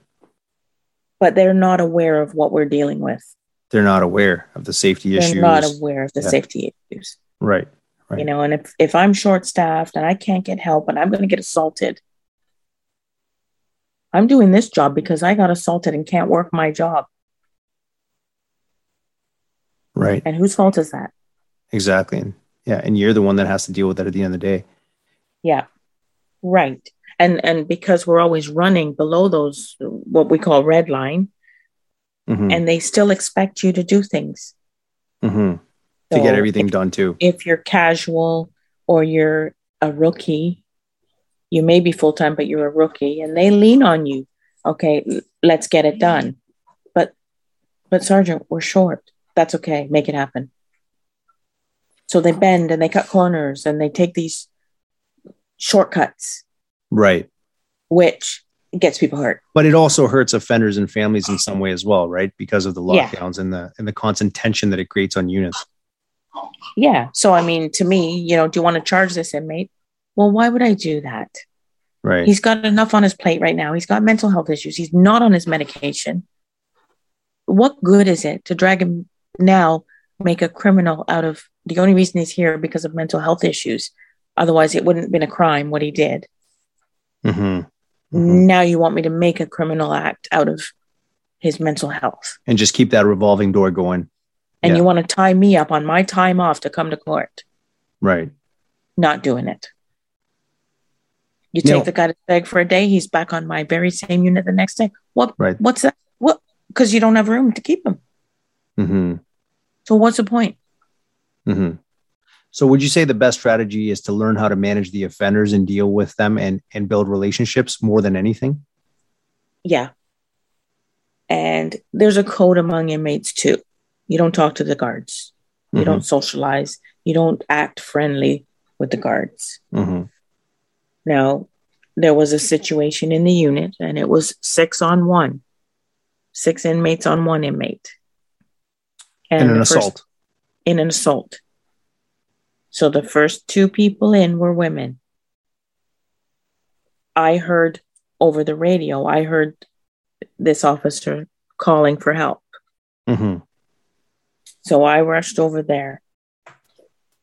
But they're not aware of what we're dealing with they're not aware of the safety they're issues. They're not aware of the yeah. safety issues. Right. Right. You know, and if, if I'm short staffed and I can't get help and I'm going to get assaulted, I'm doing this job because I got assaulted and can't work my job. Right. And whose fault is that? Exactly. And yeah, and you're the one that has to deal with that at the end of the day. Yeah. Right. And and because we're always running below those what we call red line, mm-hmm. and they still expect you to do things mm-hmm. so to get everything if, done too. If you're casual or you're a rookie, you may be full time, but you're a rookie, and they lean on you. Okay, let's get it done. But, but Sergeant, we're short. That's okay. Make it happen. So they bend and they cut corners and they take these shortcuts. Right. Which gets people hurt. But it also hurts offenders and families in some way as well, right? Because of the lockdowns yeah. and the and the constant tension that it creates on units. Yeah. So I mean, to me, you know, do you want to charge this inmate? Well, why would I do that? Right. He's got enough on his plate right now. He's got mental health issues. He's not on his medication. What good is it to drag him now, make a criminal out of the only reason he's here because of mental health issues? Otherwise, it wouldn't have been a crime what he did. Mm-hmm. Mm-hmm. Now you want me to make a criminal act out of his mental health. And just keep that revolving door going. And yeah. you want to tie me up on my time off to come to court. Right. Not doing it. You take the guy to beg for a day, he's back on my very same unit the next day. What right. what's that? What because you don't have room to keep him. Mm-hmm. So what's the point? Mm-hmm. So would you say the best strategy is to learn how to manage the offenders and deal with them and and build relationships more than anything? Yeah. And there's a code among inmates too. You don't talk to the guards. You mm-hmm. don't socialize. You don't act friendly with the guards. Mm-hmm. Now, there was a situation in the unit, and it was six on one, six inmates on one inmate. And in an first, assault. In an assault. So the first two people in were women. I heard over the radio, I heard this officer calling for help. Mm-hmm. So I rushed over there.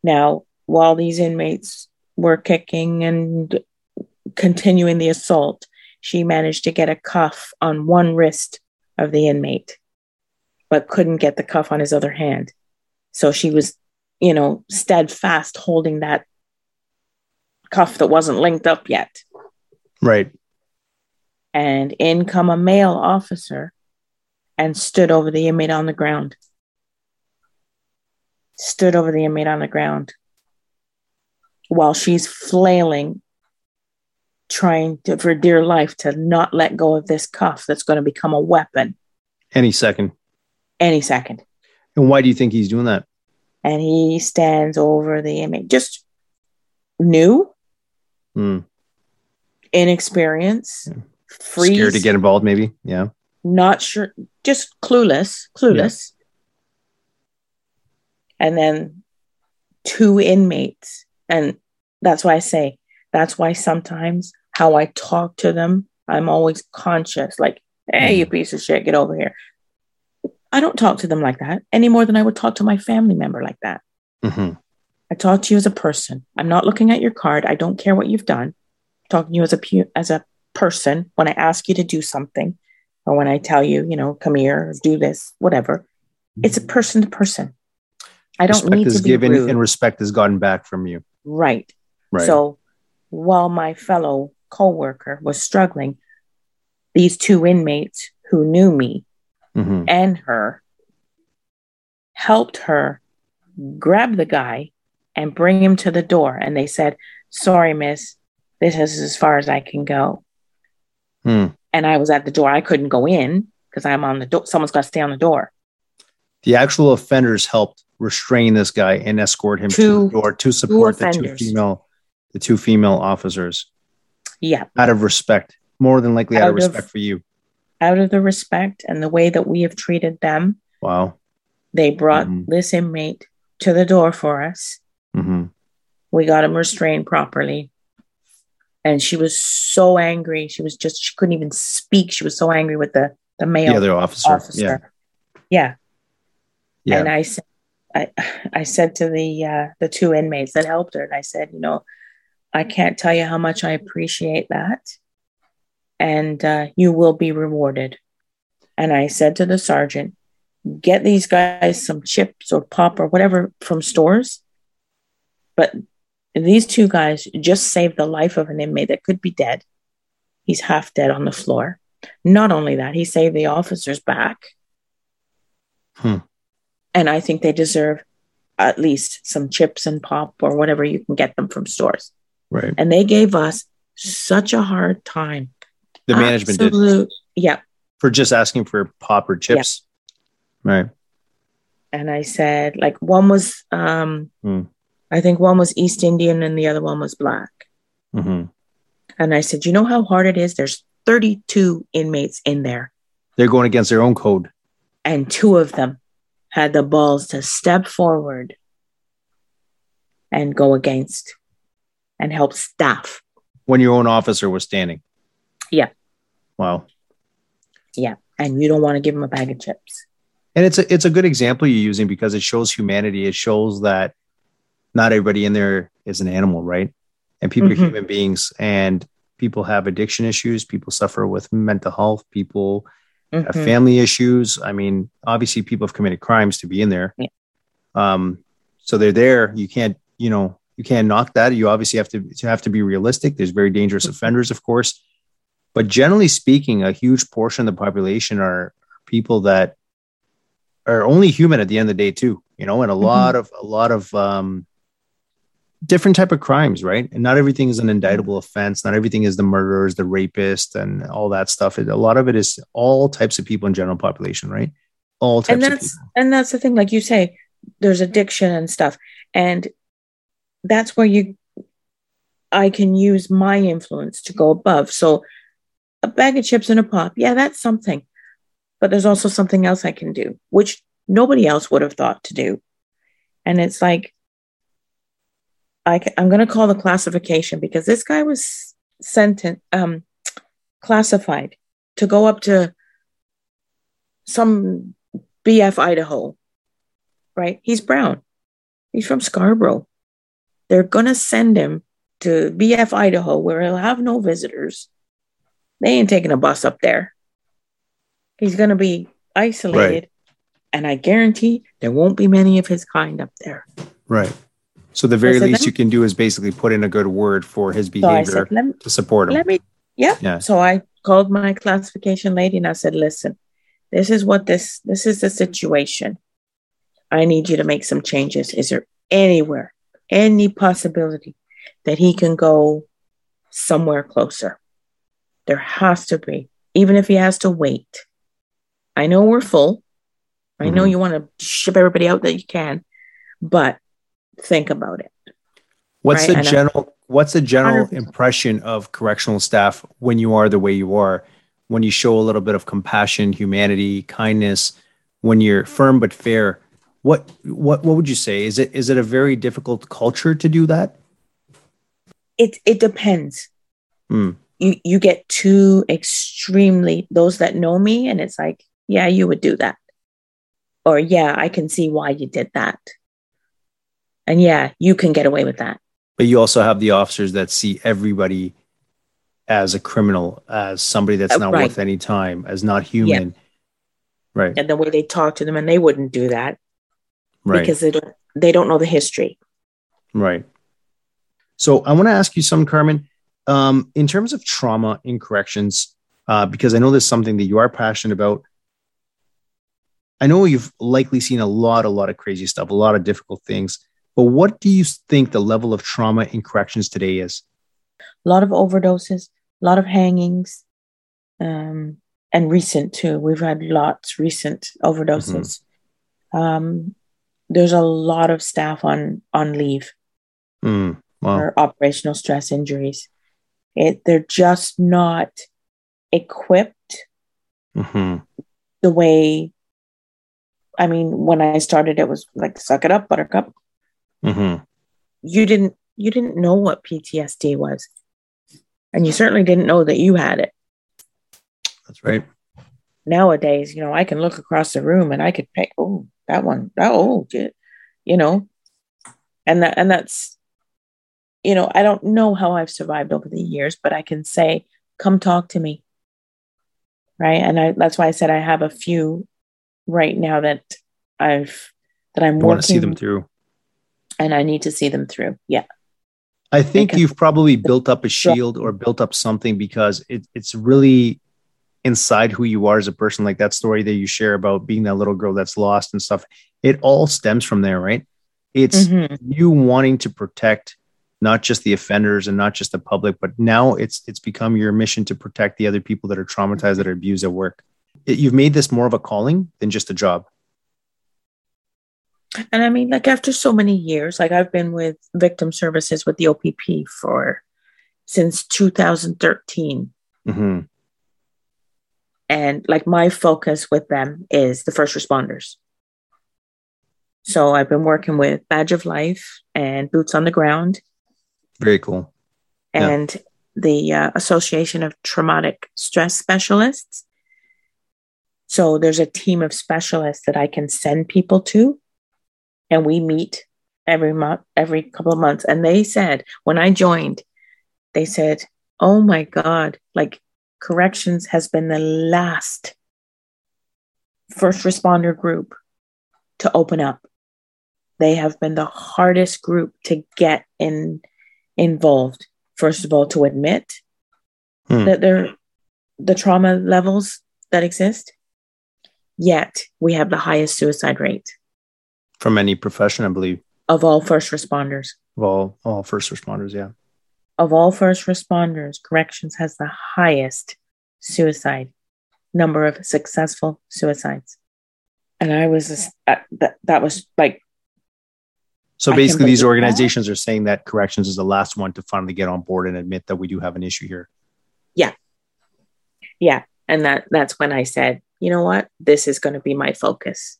Now, while these inmates were kicking and continuing the assault, she managed to get a cuff on one wrist of the inmate, but couldn't get the cuff on his other hand. So she was, you know, steadfast holding that cuff that wasn't linked up yet. Right. And in come a male officer and stood over the inmate on the ground. Stood over the inmate on the ground while she's flailing, trying to, for dear life to not let go of this cuff that's going to become a weapon. Any second. Any second. And why do you think he's doing that? And he stands over the inmate, just new, mm. inexperience, yeah. Freeze, scared to get involved, maybe. Yeah not sure, just clueless, clueless. Yeah. And then two inmates. And that's why I say, that's why sometimes how I talk to them, I'm always conscious, like, hey, you mm. piece of shit, get over here. I don't talk to them like that any more than I would talk to my family member like that. Mm-hmm. I talk to you as a person. I'm not looking at your card. I don't care what you've done. I'm talking to you as a as a person when I ask you to do something or when I tell you, you know, come here, do this, whatever. It's a mm-hmm. person to person. I don't respect need to be given rude. and respect is gotten back from you. Right. Right. So while my fellow co-worker was struggling, these two inmates who knew me mm-hmm. and her helped her grab the guy and bring him to the door. And they said, Sorry, miss, this is as far as I can go. Hmm and I was at the door. I couldn't go in because I'm on the door. Someone's got to stay on the door. The actual offenders helped restrain this guy and escort him two, to the door to support the two female, the two female officers. Yeah, out of respect, more than likely out, out of respect of, for you. Out of the respect and the way that we have treated them. Wow. They brought mm-hmm. this inmate to the door for us. Mm-hmm. We got him restrained properly and she was so angry. She was just she couldn't even speak. She was so angry with the the male the other officer. officer. Yeah. yeah. Yeah. And I said I I said to the uh the two inmates that helped her, and I said, you know, I can't tell you how much I appreciate that. And uh, you will be rewarded. And I said to the sergeant, get these guys some chips or pop or whatever from stores, but these two guys just saved the life of an inmate that could be dead. He's half dead on the floor. Not only that, he saved the officer's back. Hmm. And I think they deserve at least some chips and pop or whatever you can get them from stores. Right. And they gave us such a hard time. The management Absolute, did. Yeah. For just asking for pop or chips. Yeah. Right. And I said, like, one was um, hmm. I think one was East Indian and the other one was black. Mm-hmm. And I said, You know how hard it is? There's 32 inmates in there. They're going against their own code. And two of them had the balls to step forward and go against and help staff. When your own officer was standing. Yeah. Wow. Yeah. And you don't want to give them a bag of chips. And it's a it's a good example you're using because it shows humanity. It shows that not everybody in there is an animal, right? And people mm-hmm. are human beings and people have addiction issues, people suffer with mental health, people mm-hmm. have family issues. I mean, obviously people have committed crimes to be in there. Yeah. Um, so they're there. You can't, you know, you can't knock that. You obviously have to, to have to be realistic. There's very dangerous mm-hmm. offenders, of course. But generally speaking, a huge portion of the population are people that are only human at the end of the day, too. You know, and a mm-hmm. lot of a lot of um, different type of crimes, right? And not everything is an indictable offense. Not everything is the murderers, the rapist, and all that stuff. It, a lot of it is all types of people in general population, right? All types and that's, And that's the thing, like you say, there's addiction and stuff. And that's where you I can use my influence to go above. So a bag of chips and a pop, yeah, that's something. But there's also something else I can do, which nobody else would have thought to do. And it's like, I am going to call the classification because this guy was sentenced, um, classified to go up to some BF Idaho, right? He's brown. He's from Scarborough. They're going to send him to BF Idaho where he'll have no visitors. They ain't taking a bus up there. He's going to be isolated. Right. And I guarantee there won't be many of his kind up there. Right. So the very least you can do is basically put in a good word for his behavior so said, me, to support him. Let me, yeah. yeah. So I called my classification lady and I said, listen, this is what this, this is the situation. I need you to make some changes. Is there anywhere, any possibility that he can go somewhere closer. There has to be, even if he has to wait. I know we're full. I know mm-hmm. you want to ship everybody out that you can, but think about it. What's right? the general what's the general 100%. impression of correctional staff when you are the way you are? When you show a little bit of compassion, humanity, kindness, when you're firm but fair, what what what would you say? Is it is it a very difficult culture to do that? it it depends. Mm. You you get two extremely those that know me, and it's like, yeah, you would do that, or yeah, I can see why you did that, and yeah, you can get away with that. But you also have the officers that see everybody as a criminal, as somebody that's uh, not right. worth any time, as not human. Yeah. Right. And the way they talk to them, and they wouldn't do that. Right. Because they don't they don't know the history. Right. So I want to ask you some, Carmen, um, in terms of trauma in corrections, uh, because I know this is something that you are passionate about. I know you've likely seen a lot, a lot of crazy stuff, a lot of difficult things. But what do you think the level of trauma in corrections today is? A lot of overdoses, a lot of hangings, um, and recent too. We've had lots recent overdoses. Mm-hmm. Um, there's a lot of staff on on leave. Mm wow. or operational stress injuries. It, they're just not equipped mm-hmm. the way. I mean, when I started, it was like "suck it up, Buttercup." Mm-hmm. You didn't you didn't know what PTSD was, and you certainly didn't know that you had it. That's right. Nowadays, you know, I can look across the room and I could pick, oh, that one, oh, you know, and that and that's you know, I don't know how I've survived over the years, but I can say, come talk to me. Right. And I, that's why I said I have a few right now that I've, that I'm want to see them through. And I need to see them through. Yeah. I think because you've probably built up a shield or built up something because it, it's really inside who you are as a person. Like that story that you share about being that little girl that's lost and stuff. It all stems from there, right? It's mm-hmm. you wanting to protect not just the offenders and not just the public, but now it's it's become your mission to protect the other people that are traumatized that are abused at work. It, you've made this more of a calling than just a job. And I mean, like after so many years, like I've been with victim services with the OPP for since 2013. Mm-hmm. And like my focus with them is the first responders. So I've been working with Badge of Life and Boots on the Ground very cool. And yeah. the uh, Association of Traumatic Stress Specialists. So there's a team of specialists that I can send people to, and we meet every month, every couple of months. And they said when I joined, they said, "Oh my God, like corrections has been the last first responder group to open up. They have been the hardest group to get in involved, first of all, to admit hmm. that there the trauma levels that exist, yet we have the highest suicide rate. From any profession, I believe. Of all first responders. Of all all first responders, yeah. Of all first responders, corrections has the highest suicide number of successful suicides. And I was uh, that that was like So basically, these organizations that. are saying that corrections is the last one to finally get on board and admit that we do have an issue here. Yeah, yeah, and that that's when I said, you know what, this is going to be my focus.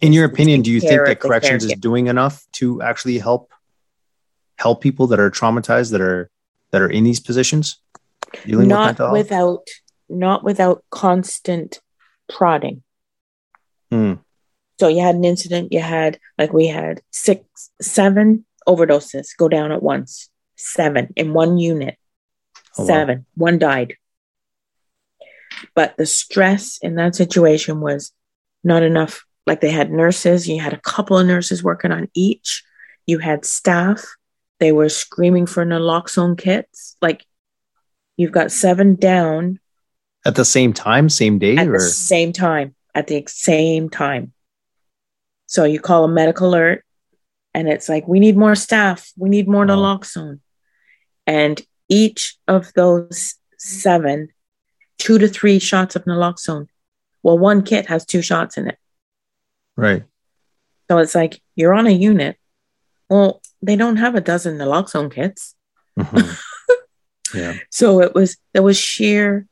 In your opinion, do you think that corrections is doing enough to actually help help people that are traumatized that are that are in these positions? Not with without not without constant prodding. Hmm. So you had an incident, you had like we had six, seven overdoses go down at once. Seven in one unit. Oh, seven. Wow. One died. But the stress in that situation was not enough. Like they had nurses, you had a couple of nurses working on each. You had staff. They were screaming for naloxone kits. Like you've got seven down at the same time, same day, at or? the same time, at the same time. So you call a medical alert, and it's like, we need more staff. We need more naloxone. And each of those seven, two to three shots of naloxone. Well, one kit has two shots in it. Right. So it's like you're on a unit. Well, they don't have a dozen naloxone kits. Mm-hmm. Yeah. so it was there was sheer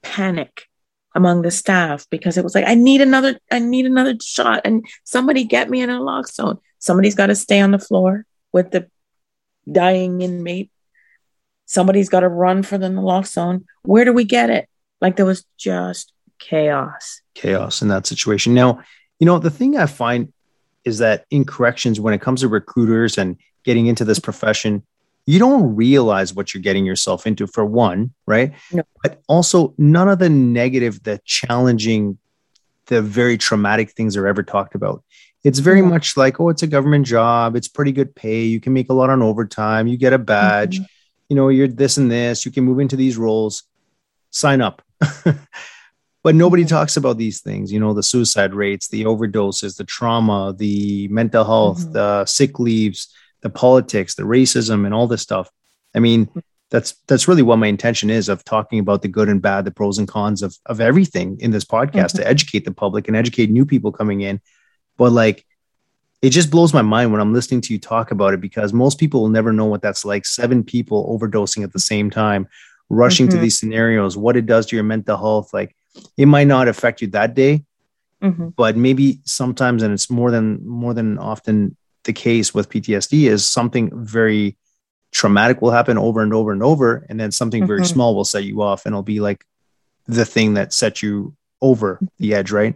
panic among the staff because it was like, I need another, I need another shot. And somebody get me an naloxone. Somebody's got to stay on the floor with the dying inmate. Somebody's got to run for the naloxone. Where do we get it? Like there was just chaos. Chaos in that situation. Now, you know, the thing I find is that in corrections, when it comes to recruiters and getting into this profession, you don't realize what you're getting yourself into for one, right? No. But also none of the negative, the challenging, the very traumatic things are ever talked about. It's very much like, oh, it's a government job. It's pretty good pay. You can make a lot on overtime. You get a badge. Mm-hmm. You know, you're this and this. You can move into these roles. Sign up. but nobody mm-hmm. talks about these things you know the suicide rates the overdoses the trauma the mental health mm-hmm. the sick leaves the politics, the racism, and all this stuff. I mean, that's that's really what my intention is of talking about the good and bad, the pros and cons of of everything in this podcast mm-hmm. to educate the public and educate new people coming in. But like it just blows my mind when I'm listening to you talk about it because most people will never know what that's like. Seven people overdosing at the same time, rushing mm-hmm. to these scenarios, what it does to your mental health. Like it might not affect you that day, mm-hmm. but maybe sometimes, and it's more than more than often the case with PTSD is something very traumatic will happen over and over and over, and then something mm-hmm. very small will set you off, and it'll be like the thing that sets you over the edge, right?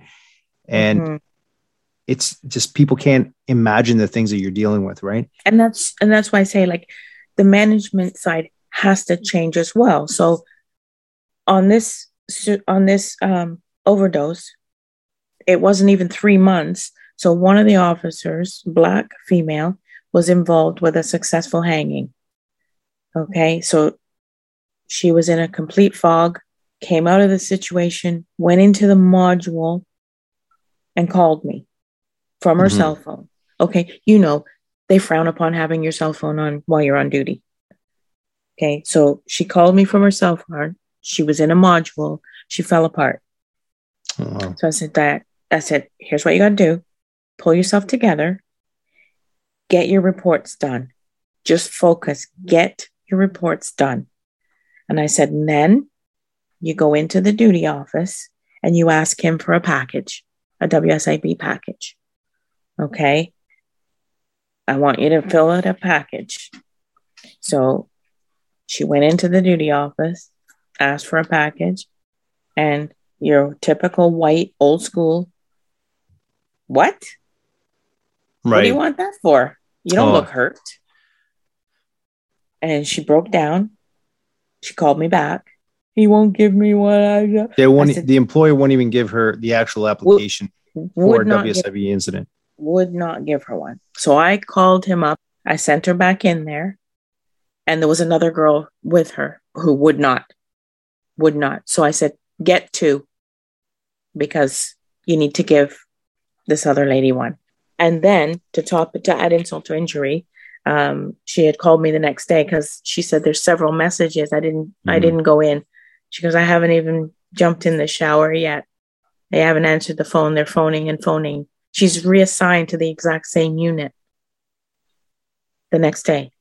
And mm-hmm. it's just people can't imagine the things that you're dealing with, right? And that's and that's why I say like the management side has to change as well. So on this on this um, overdose, it wasn't even three months so one of the officers, black female, was involved with a successful hanging. Okay, so she was in a complete fog, came out of the situation, went into the module, and called me from her mm-hmm. cell phone. Okay, you know, they frown upon having your cell phone on while you're on duty. Okay, so she called me from her cell phone. She was in a module. She fell apart. Oh, So I said that I said, here's what you got to do pull yourself together, get your reports done. Just focus, get your reports done. And I said, and then you go into the duty office and you ask him for a package, a WSIB package. Okay. I want you to fill out a package. So she went into the duty office, asked for a package, and your typical white old school, what? Right. What do you want that for? You don't oh. look hurt. And she broke down. She called me back. He won't give me what I got. They won't, said, the employer won't even give her the actual application would, for would a WSIB give, incident. Would not give her one. So I called him up. I sent her back in there. And there was another girl with her who would not, would not. So I said, get two because you need to give this other lady one. And then to top to add insult to injury, um, she had called me the next day because she said there's several messages. I didn't mm-hmm. I didn't go in. She goes, I haven't even jumped in the shower yet. They haven't answered the phone. They're phoning and phoning. she's reassigned to the exact same unit the next day.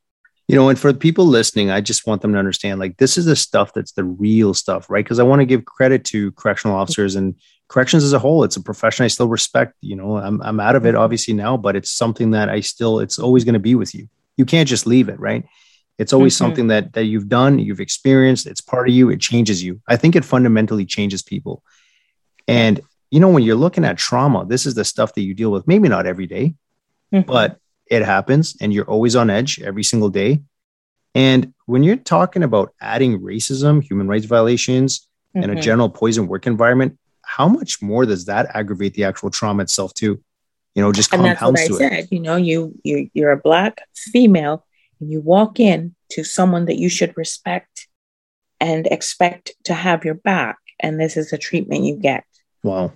You know, and for people listening, I just want them to understand like this is the stuff that's the real stuff, right? Because I want to give credit to correctional officers and corrections as a whole. It's a profession I still respect. You know, I'm I'm out of it obviously now, but it's something that I still it's always going to be with you. You can't just leave it, right? It's always mm-hmm. something that that you've done, you've experienced, it's part of you, it changes you. I think it fundamentally changes people. And you know, when you're looking at trauma, this is the stuff that you deal with, maybe not every day, mm-hmm. but it happens and you're always on edge every single day. And when you're talking about adding racism, human rights violations, mm-hmm. and a mm-hmm. general poison work environment, how much more does that aggravate the actual trauma itself too? You know, just and compounds that's what I said. It. You know, you you you're a black female and you walk in to someone that you should respect and expect to have your back, and this is the treatment you get. Wow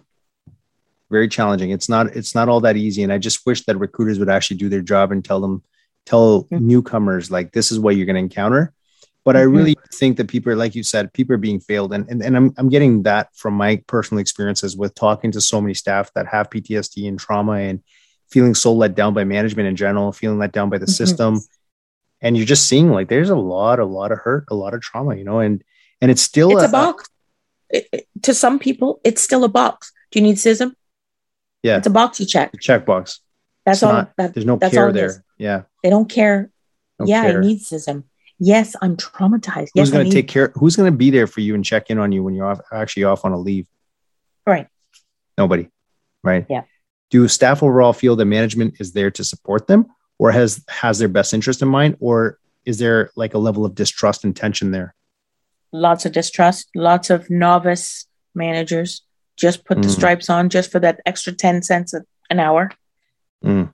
very challenging. It's not it's not all that easy. And I just wish that recruiters would actually do their job and tell them tell mm-hmm. newcomers like this is what you're going to encounter. But mm-hmm. I really think that people are, like you said, people are being failed. And, and, and I'm, I'm getting that from my personal experiences with talking to so many staff that have PTSD and trauma and feeling so let down by management in general, feeling let down by the mm-hmm. system. And you're just seeing like there's a lot, a lot of hurt, a lot of trauma, you know, and and it's still it's a, a box. It, to some people, it's still a box. Do you need CISM? Yeah. It's a box you check. checkbox. That's it's all. Not, that, there's no that's care there. Yeah. They don't care. Don't yeah, care. I need CISM. Yes, I'm traumatized. Who's yes, going to take care? Who's going to be there for you and check in on you when you're off, actually off on a leave? Right. Nobody. Right. Yeah. Do staff overall feel that management is there to support them, or has has their best interest in mind, or is there like a level of distrust and tension there? Lots of distrust. Lots of novice managers just put mm. the stripes on just for that extra 10 cents an hour. Mm.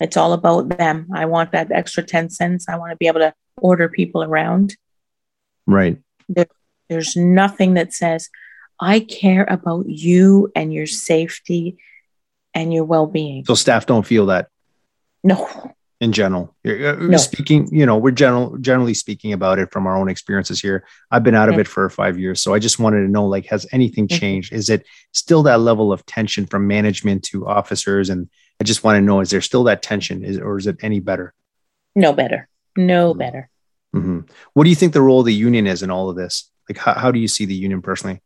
It's all about them. I want that extra 10 cents. I want to be able to order people around. Right. There, there's nothing that says, I care about you and your safety and your well being. So staff don't feel that. No in general. No. Speaking, you know, we're general generally speaking about it from our own experiences here. I've been out of it for five years, so I just wanted to know, like, has anything mm-hmm. changed? Is it still that level of tension from management to officers? And I just want to know, is there still that tension, is, or is it any better? No better. No mm-hmm. better. Mm-hmm. What do you think the role of the union is in all of this? Like, how, how do you see the union personally?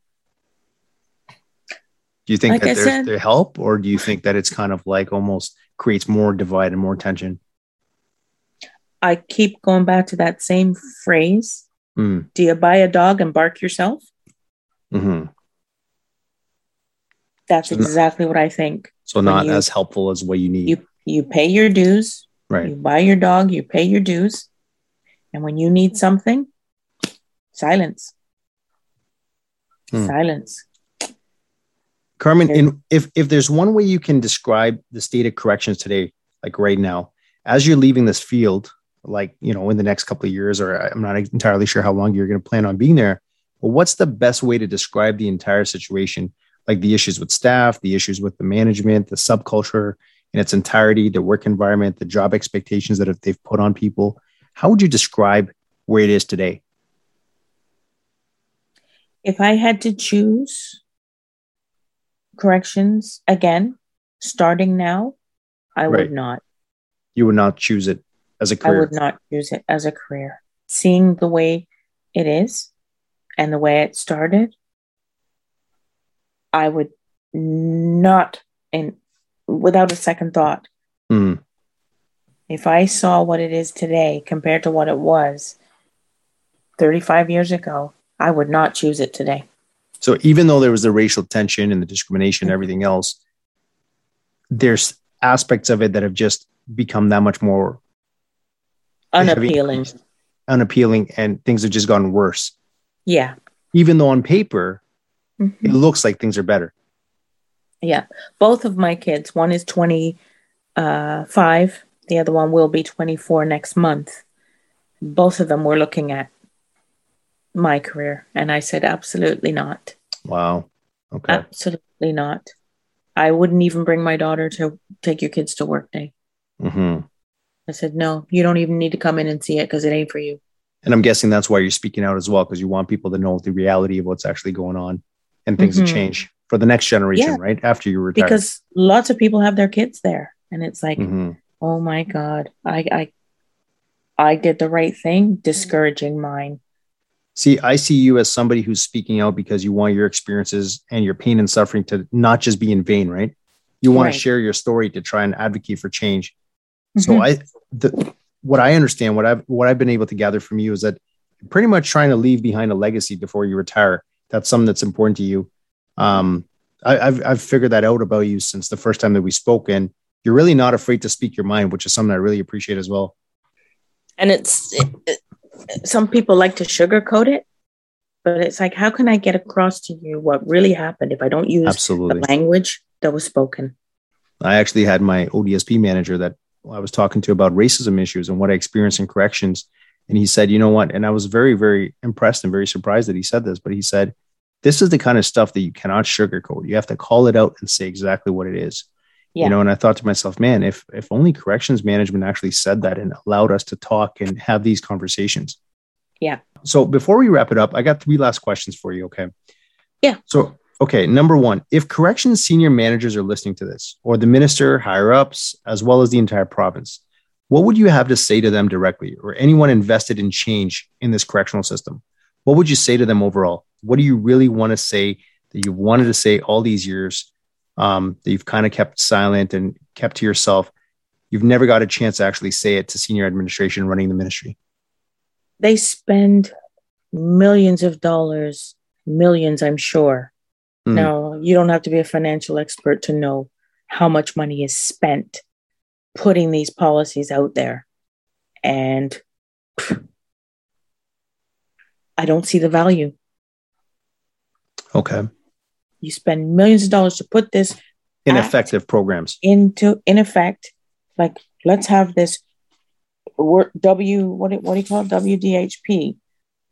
Do you think like that there's said, their help, or do you think that it's kind of like almost creates more divide and more tension? I keep going back to that same phrase. Mm. Do you buy a dog and bark yourself? Mm-hmm. That's so exactly not, what I think. So not you, as helpful as what you need. You you pay your dues. Right. You buy your dog. You pay your dues. And when you need something, silence. Mm. Silence. Carmen, in, if if there's one way you can describe the state of corrections today, like right now, as you're leaving this field, like you know in the next couple of years or i'm not entirely sure how long you're going to plan on being there. But what's the best way to describe the entire situation? Like the issues with staff the issues with the management the subculture in its entirety the work environment the job expectations that they've put on people. How would you describe where it is today? If i had to choose corrections again starting now i right. would not. You would not choose it as a career? I would not use it as a career. Seeing the way it is and the way it started, I would not, and without a second thought, mm. if I saw what it is today compared to what it was 35 years ago, I would not choose it today. So even though there was the racial tension and the discrimination and everything else, there's aspects of it that have just become that much more unappealing. Unappealing and things have just gotten worse. Yeah. Even though on paper mm-hmm. it looks like things are better. Yeah. Both of my kids one is 25 the other one will be 24 next month. Both of them were looking at my career and i said absolutely not. Wow. Okay. Absolutely not. I wouldn't even bring my daughter to take your kids to work day. Mm-hmm. I said, no, you don't even need to come in and see it because it ain't for you. And I'm guessing that's why you're speaking out as well, because you want people to know the reality of what's actually going on and things mm-hmm. to change. for the next generation, yeah. right? After you retire. Because lots of people have their kids there. And it's like, mm-hmm. oh my God, I, I I did the right thing, discouraging mine. See, I see you as somebody who's speaking out because you want your experiences and your pain and suffering to not just be in vain, right? You want right. to share your story to try and advocate for change. Mm-hmm. So I the what I understand, what I've what I've been able to gather from you is that pretty much trying to leave behind a legacy before you retire. That's something that's important to you. Um, I, have I've figured that out about you since the first time that we spoke, and you're really not afraid to speak your mind, which is something I really appreciate as well. And it's it, it, some people like to sugarcoat it, but it's like, how can I get across to you what really happened if I don't use Absolutely. the language that was spoken? I actually had my ODSP manager that I was talking to about racism issues and what I experienced in corrections. And he said, you know what? And I was very, very impressed and very surprised that he said this, but he said, this is the kind of stuff that you cannot sugarcoat. You have to call it out and say exactly what it is. Yeah. You know, and I thought to myself, man, if if only corrections management actually said that and allowed us to talk and have these conversations. Yeah. So before we wrap it up, I got three last questions for you. Okay. Yeah. So okay, number one, if corrections senior managers are listening to this, or the minister, higher ups, as well as the entire province, what would you have to say to them directly, or anyone invested in change in this correctional system? What would you say to them overall? What do you really want to say that you wanted to say all these years um, that you've kind of kept silent and kept to yourself? You've never got a chance to actually say it to senior administration running the ministry. They spend millions of dollars, millions, I'm sure, Mm. Now, you don't have to be a financial expert to know how much money is spent putting these policies out there. And I don't see the value. Okay. You spend millions of dollars to put this ineffective programs into in effect. Like, let's have this W what what do you call it? WDHP.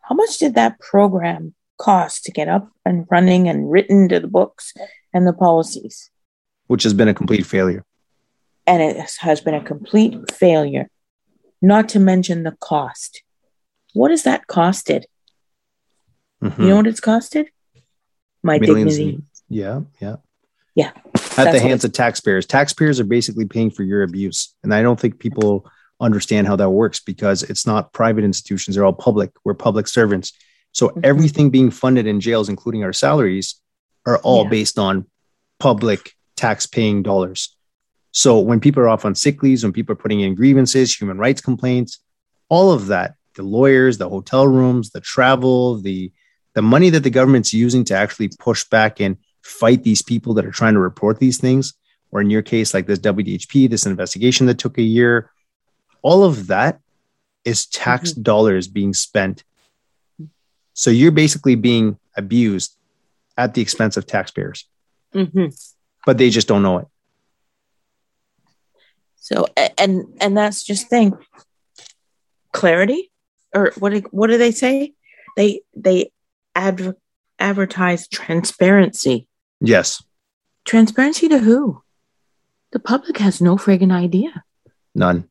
How much did that program cost to get up and running and written to the books and the policies. Which has been a complete failure. And it has been a complete failure, not to mention the cost. What has that costed? Mm-hmm. You know what it's costed? My Millions dignity. yeah, yeah. Yeah. At the hands of taxpayers. Taxpayers are basically paying for your abuse. And I don't think people understand how that works because it's not private institutions, they're all public. We're public servants. So mm-hmm. everything being funded in jails, including our salaries, are all yeah. based on public tax paying dollars. So when people are off on sick leaves, when people are putting in grievances, human rights complaints, all of that, the lawyers, the hotel rooms, the travel, the the money that the government's using to actually push back and fight these people that are trying to report these things, or in your case, like this WDHP, this investigation that took a year, all of that is tax mm-hmm. dollars being spent so you're basically being abused at the expense of taxpayers, mm-hmm. but they just don't know it. So and and that's just thing. Clarity, or what? Do, what do they say? They they adver- advertise transparency. Yes. Transparency to who? The public has no friggin' idea. None.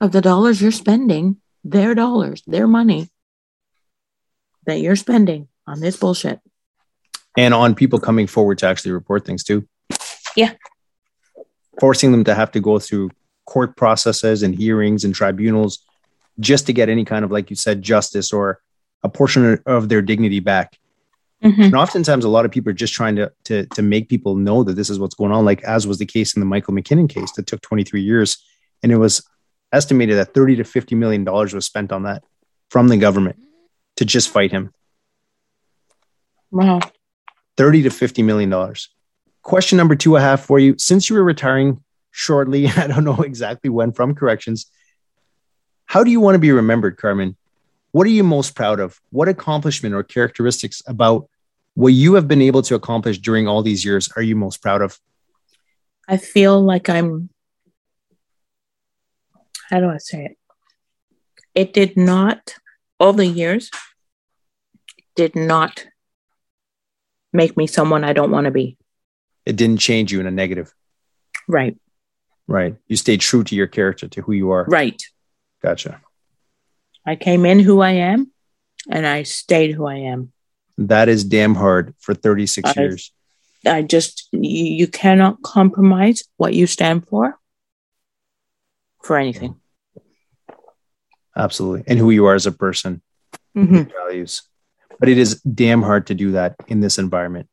Of the dollars you're spending, their dollars, their money that you're spending on this bullshit. And on people coming forward to actually report things too. Yeah. Forcing them to have to go through court processes and hearings and tribunals just to get any kind of, like you said, justice or a portion of their dignity back. Mm-hmm. And oftentimes, a lot of people are just trying to, to to make people know that this is what's going on. Like as was the case in the Michael McKinnon case that took 23 years, and it was estimated that 30 to 50 million dollars was spent on that from the government to just fight him. Wow. 30 to 50 million dollars. Question number two I have for you. Since you were retiring shortly, I don't know exactly when from corrections, how do you want to be remembered, Carmen? What are you most proud of? What accomplishment or characteristics about what you have been able to accomplish during all these years are you most proud of? I feel like I'm, how do I say it? It did not all the years did not make me someone I don't want to be. It didn't change you in a negative. Right. Right. You stayed true to your character, to who you are. Right. Gotcha. I came in who I am and I stayed who I am. That is damn hard for 36 I, years. I just, you, you cannot compromise what you stand for for anything. Absolutely. And who you are as a person, mm-hmm. values. But it is damn hard to do that in this environment.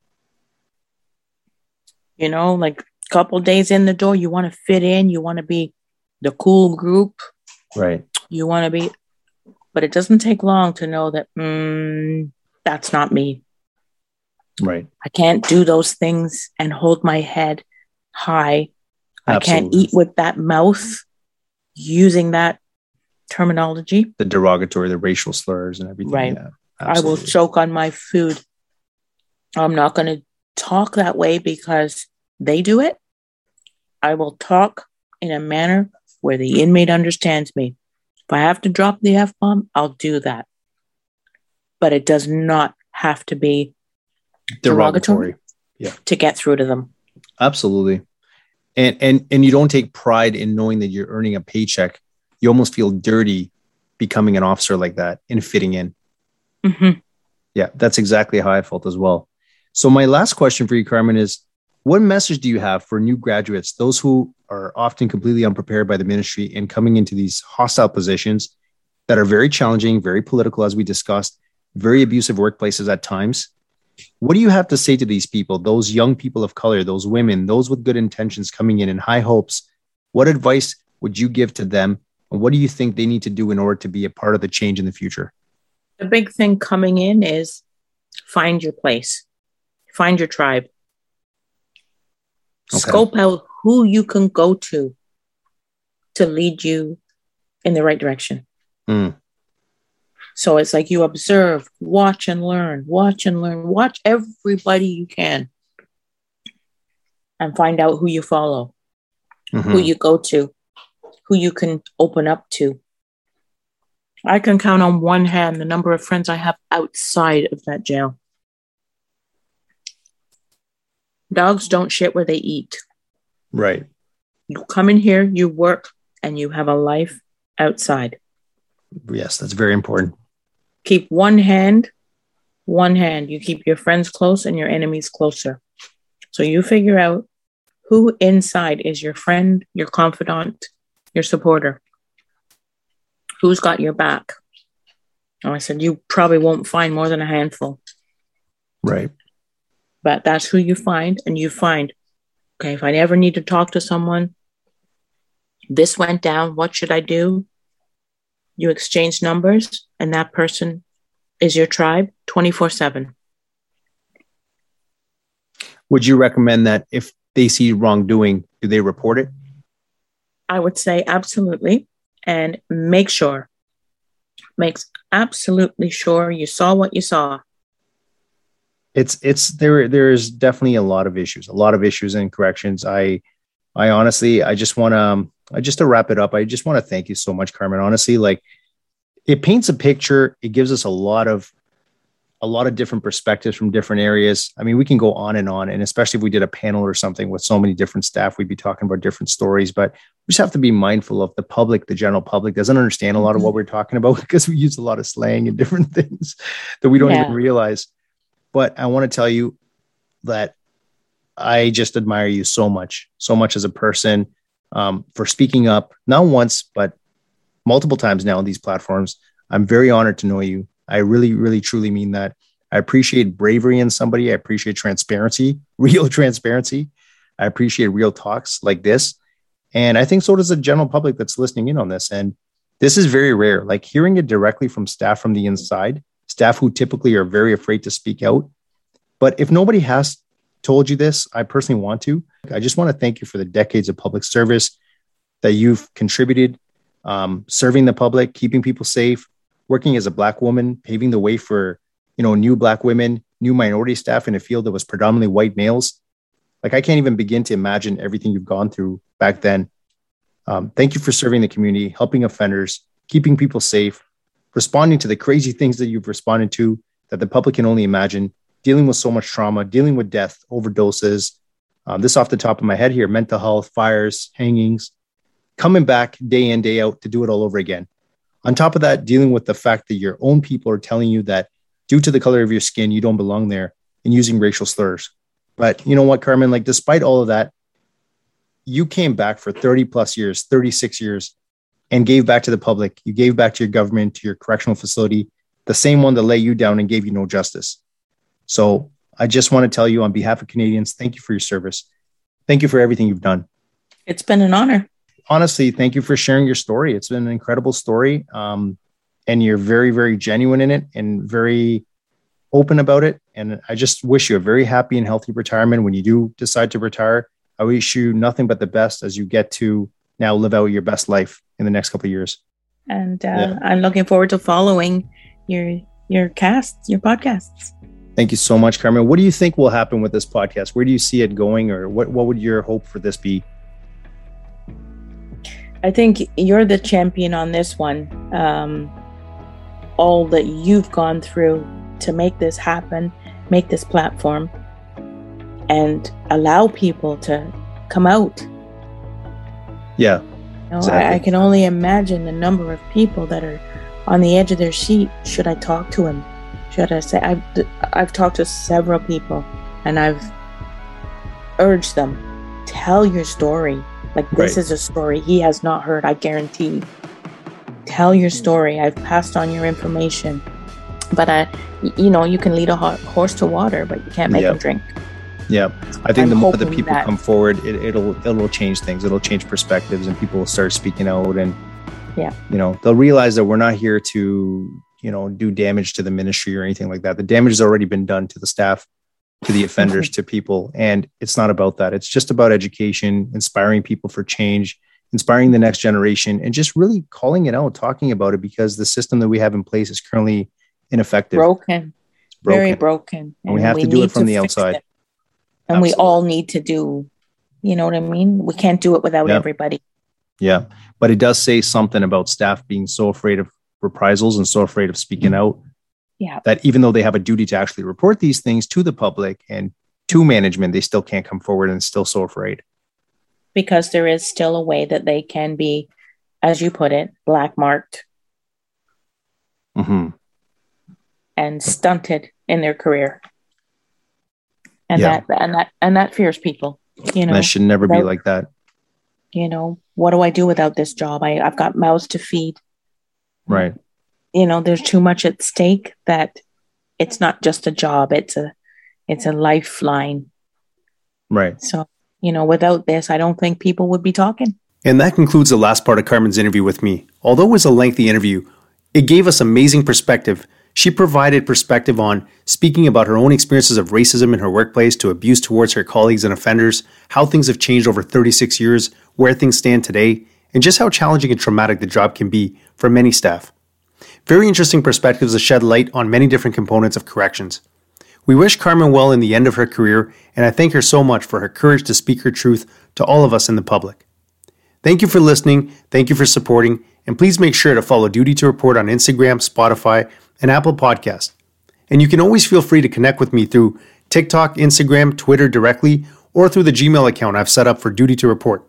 You know, like a couple days in the door, you want to fit in, you want to be the cool group. Right. You want to be, but it doesn't take long to know that mm, that's not me. Right. I can't do those things and hold my head high. Absolutely. I can't eat with that mouth using that terminology. The derogatory, the racial slurs and everything. Right. Yeah, I will choke on my food. I'm not going to talk that way because they do it. I will talk in a manner where the inmate understands me. If I have to drop the F bomb, I'll do that. But it does not have to be derogatory, derogatory. Yeah. to get through to them. Absolutely. And and and you don't take pride in knowing that you're earning a paycheck. You almost feel dirty becoming an officer like that and fitting in. Mm-hmm. Yeah, that's exactly how I felt as well. So my last question for you, Carmen, is what message do you have for new graduates, those who are often completely unprepared by the ministry and coming into these hostile positions that are very challenging, very political, as we discussed, very abusive workplaces at times? What do you have to say to these people, those young people of color, those women, those with good intentions coming in and high hopes? What advice would you give to them? And what do you think they need to do in order to be a part of the change in the future? The big thing coming in is find your place, find your tribe, okay. scope out who you can go to to lead you in the right direction. Mm. So it's like you observe, watch and learn, watch and learn, watch everybody you can and find out who you follow, mm-hmm. who you go to, who you can open up to. I can count on one hand the number of friends I have outside of that jail. Dogs don't shit where they eat. Right. You come in here, you work, and you have a life outside. Yes, that's very important keep one hand, one hand. You keep your friends close and your enemies closer. So you figure out who inside is your friend, your confidant, your supporter. Who's got your back? Oh, I said, you probably won't find more than a handful. Right. But that's who you find, and you find, okay, if I ever need to talk to someone, this went down, what should I do? You exchange numbers, and that person is your tribe 24 7. Would you recommend that if they see wrongdoing, do they report it? I would say absolutely. And make sure, makes absolutely sure you saw what you saw. It's it's there there's definitely a lot of issues, a lot of issues and corrections. I I honestly I just want to um, I just to wrap it up, I just want to thank you so much, Carmen. Honestly, like it paints a picture. It gives us a lot of a lot of different perspectives from different areas. I mean, we can go on and on, and especially if we did a panel or something with so many different staff, we'd be talking about different stories. But we just have to be mindful of the public. The general public doesn't understand a lot of what mm-hmm. we're talking about because we use a lot of slang and different things that we don't yeah. even realize. But I want to tell you that I just admire you so much, so much as a person um, for speaking up, not once, but multiple times now on these platforms. I'm very honored to know you. I really, really, truly mean that. I appreciate bravery in somebody. I appreciate transparency, real transparency. I appreciate real talks like this. And I think so does the general public that's listening in on this. And this is very rare. Like hearing it directly from staff from the inside, staff who typically are very afraid to speak out. But if nobody has told you this, I personally want to. I just want to thank you for the decades of public service that you've contributed, um, serving the public, keeping people safe, working as a black woman, paving the way for you know new black women, new minority staff in a field that was predominantly white males. Like I can't even begin to imagine everything you've gone through back then. Um, thank you for serving the community, helping offenders, keeping people safe, responding to the crazy things that you've responded to that the public can only imagine, dealing with so much trauma, dealing with death, overdoses. Um, this off the top of my head here mental health, fires, hangings, coming back day in, day out to do it all over again. On top of that, dealing with the fact that your own people are telling you that due to the color of your skin, you don't belong there and using racial slurs. But you know what, Carmen? Like, despite all of that, you came back for 30 plus years, 36 years, and gave back to the public. You gave back to your government, to your correctional facility, the same one that lay you down and gave you no justice. So I just want to tell you on behalf of Canadians, thank you for your service. Thank you for everything you've done. It's been an honor. Honestly, thank you for sharing your story. It's been an incredible story. Um, and you're very, very genuine in it and very open about it. And I just wish you a very happy and healthy retirement when you do decide to retire. I wish you nothing but the best as you get to now live out your best life in the next couple of years. And uh, yeah. I'm looking forward to following your your casts, your podcasts. Thank you so much, Carmen. What do you think will happen with this podcast? Where do you see it going, or what what would your hope for this be? I think you're the champion on this one. Um, all that you've gone through to make this happen, make this platform, and allow people to come out. Yeah. You know, exactly. I, I, can only imagine the number of people that are on the edge of their seat. Should I talk to him? Should I say I've I've talked to several people and I've urged them tell your story. Like this right. is a story he has not heard. I guarantee. Tell your story. I've passed on your information but I, you know, you can lead a horse to water, but you can't make yep. him drink. Yeah, I think I'm the more the people that, come forward, it, will it'll change things. It'll change perspectives, and people will start speaking out. And yeah, you know, they'll realize that we're not here to you know do damage to the ministry or anything like that. The damage has already been done to the staff, to the offenders, to people, and it's not about that. It's just about education, inspiring people for change, inspiring the next generation, and just really calling it out, talking about it, because the system that we have in place is currently ineffective, broken, broken. very broken. And, and we have we to do it from the outside. It. And Absolutely. we all need to do, you know what I mean? We can't do it without yeah. everybody. Yeah. But it does say something about staff being so afraid of reprisals and so afraid of speaking mm-hmm. out. Yeah. That even though they have a duty to actually report these things to the public and to management, they still can't come forward and still so afraid. Because there is still a way that they can be, as you put it, black marked. Mm-hmm and stunted in their career. And yeah. that and that and that fears people. You know, that should never that, be like that. You know, what do I do without this job? I, I've got mouths to feed. Right. You know, there's too much at stake that it's not just a job, it's a it's a lifeline. Right. So, you know, without this, I don't think people would be talking. And that concludes the last part of Carmen's interview with me. Although it was a lengthy interview, it gave us amazing perspective she provided perspective on speaking about her own experiences of racism in her workplace to abuse towards her colleagues and offenders, how things have changed over 36 years, where things stand today, and just how challenging and traumatic the job can be for many staff. Very interesting perspectives that shed light on many different components of corrections. We wish Carmen well in the end of her career, and I thank her so much for her courage to speak her truth to all of us in the public. Thank you for listening, thank you for supporting, and please make sure to follow Duty to Report on Instagram, Spotify, and Apple Podcast. And you can always feel free to connect with me through TikTok, Instagram, Twitter directly, or through the Gmail account I've set up for Duty to Report.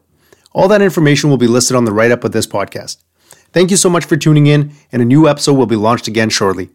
All that information will be listed on the write up of this podcast. Thank you so much for tuning in, and a new episode will be launched again shortly.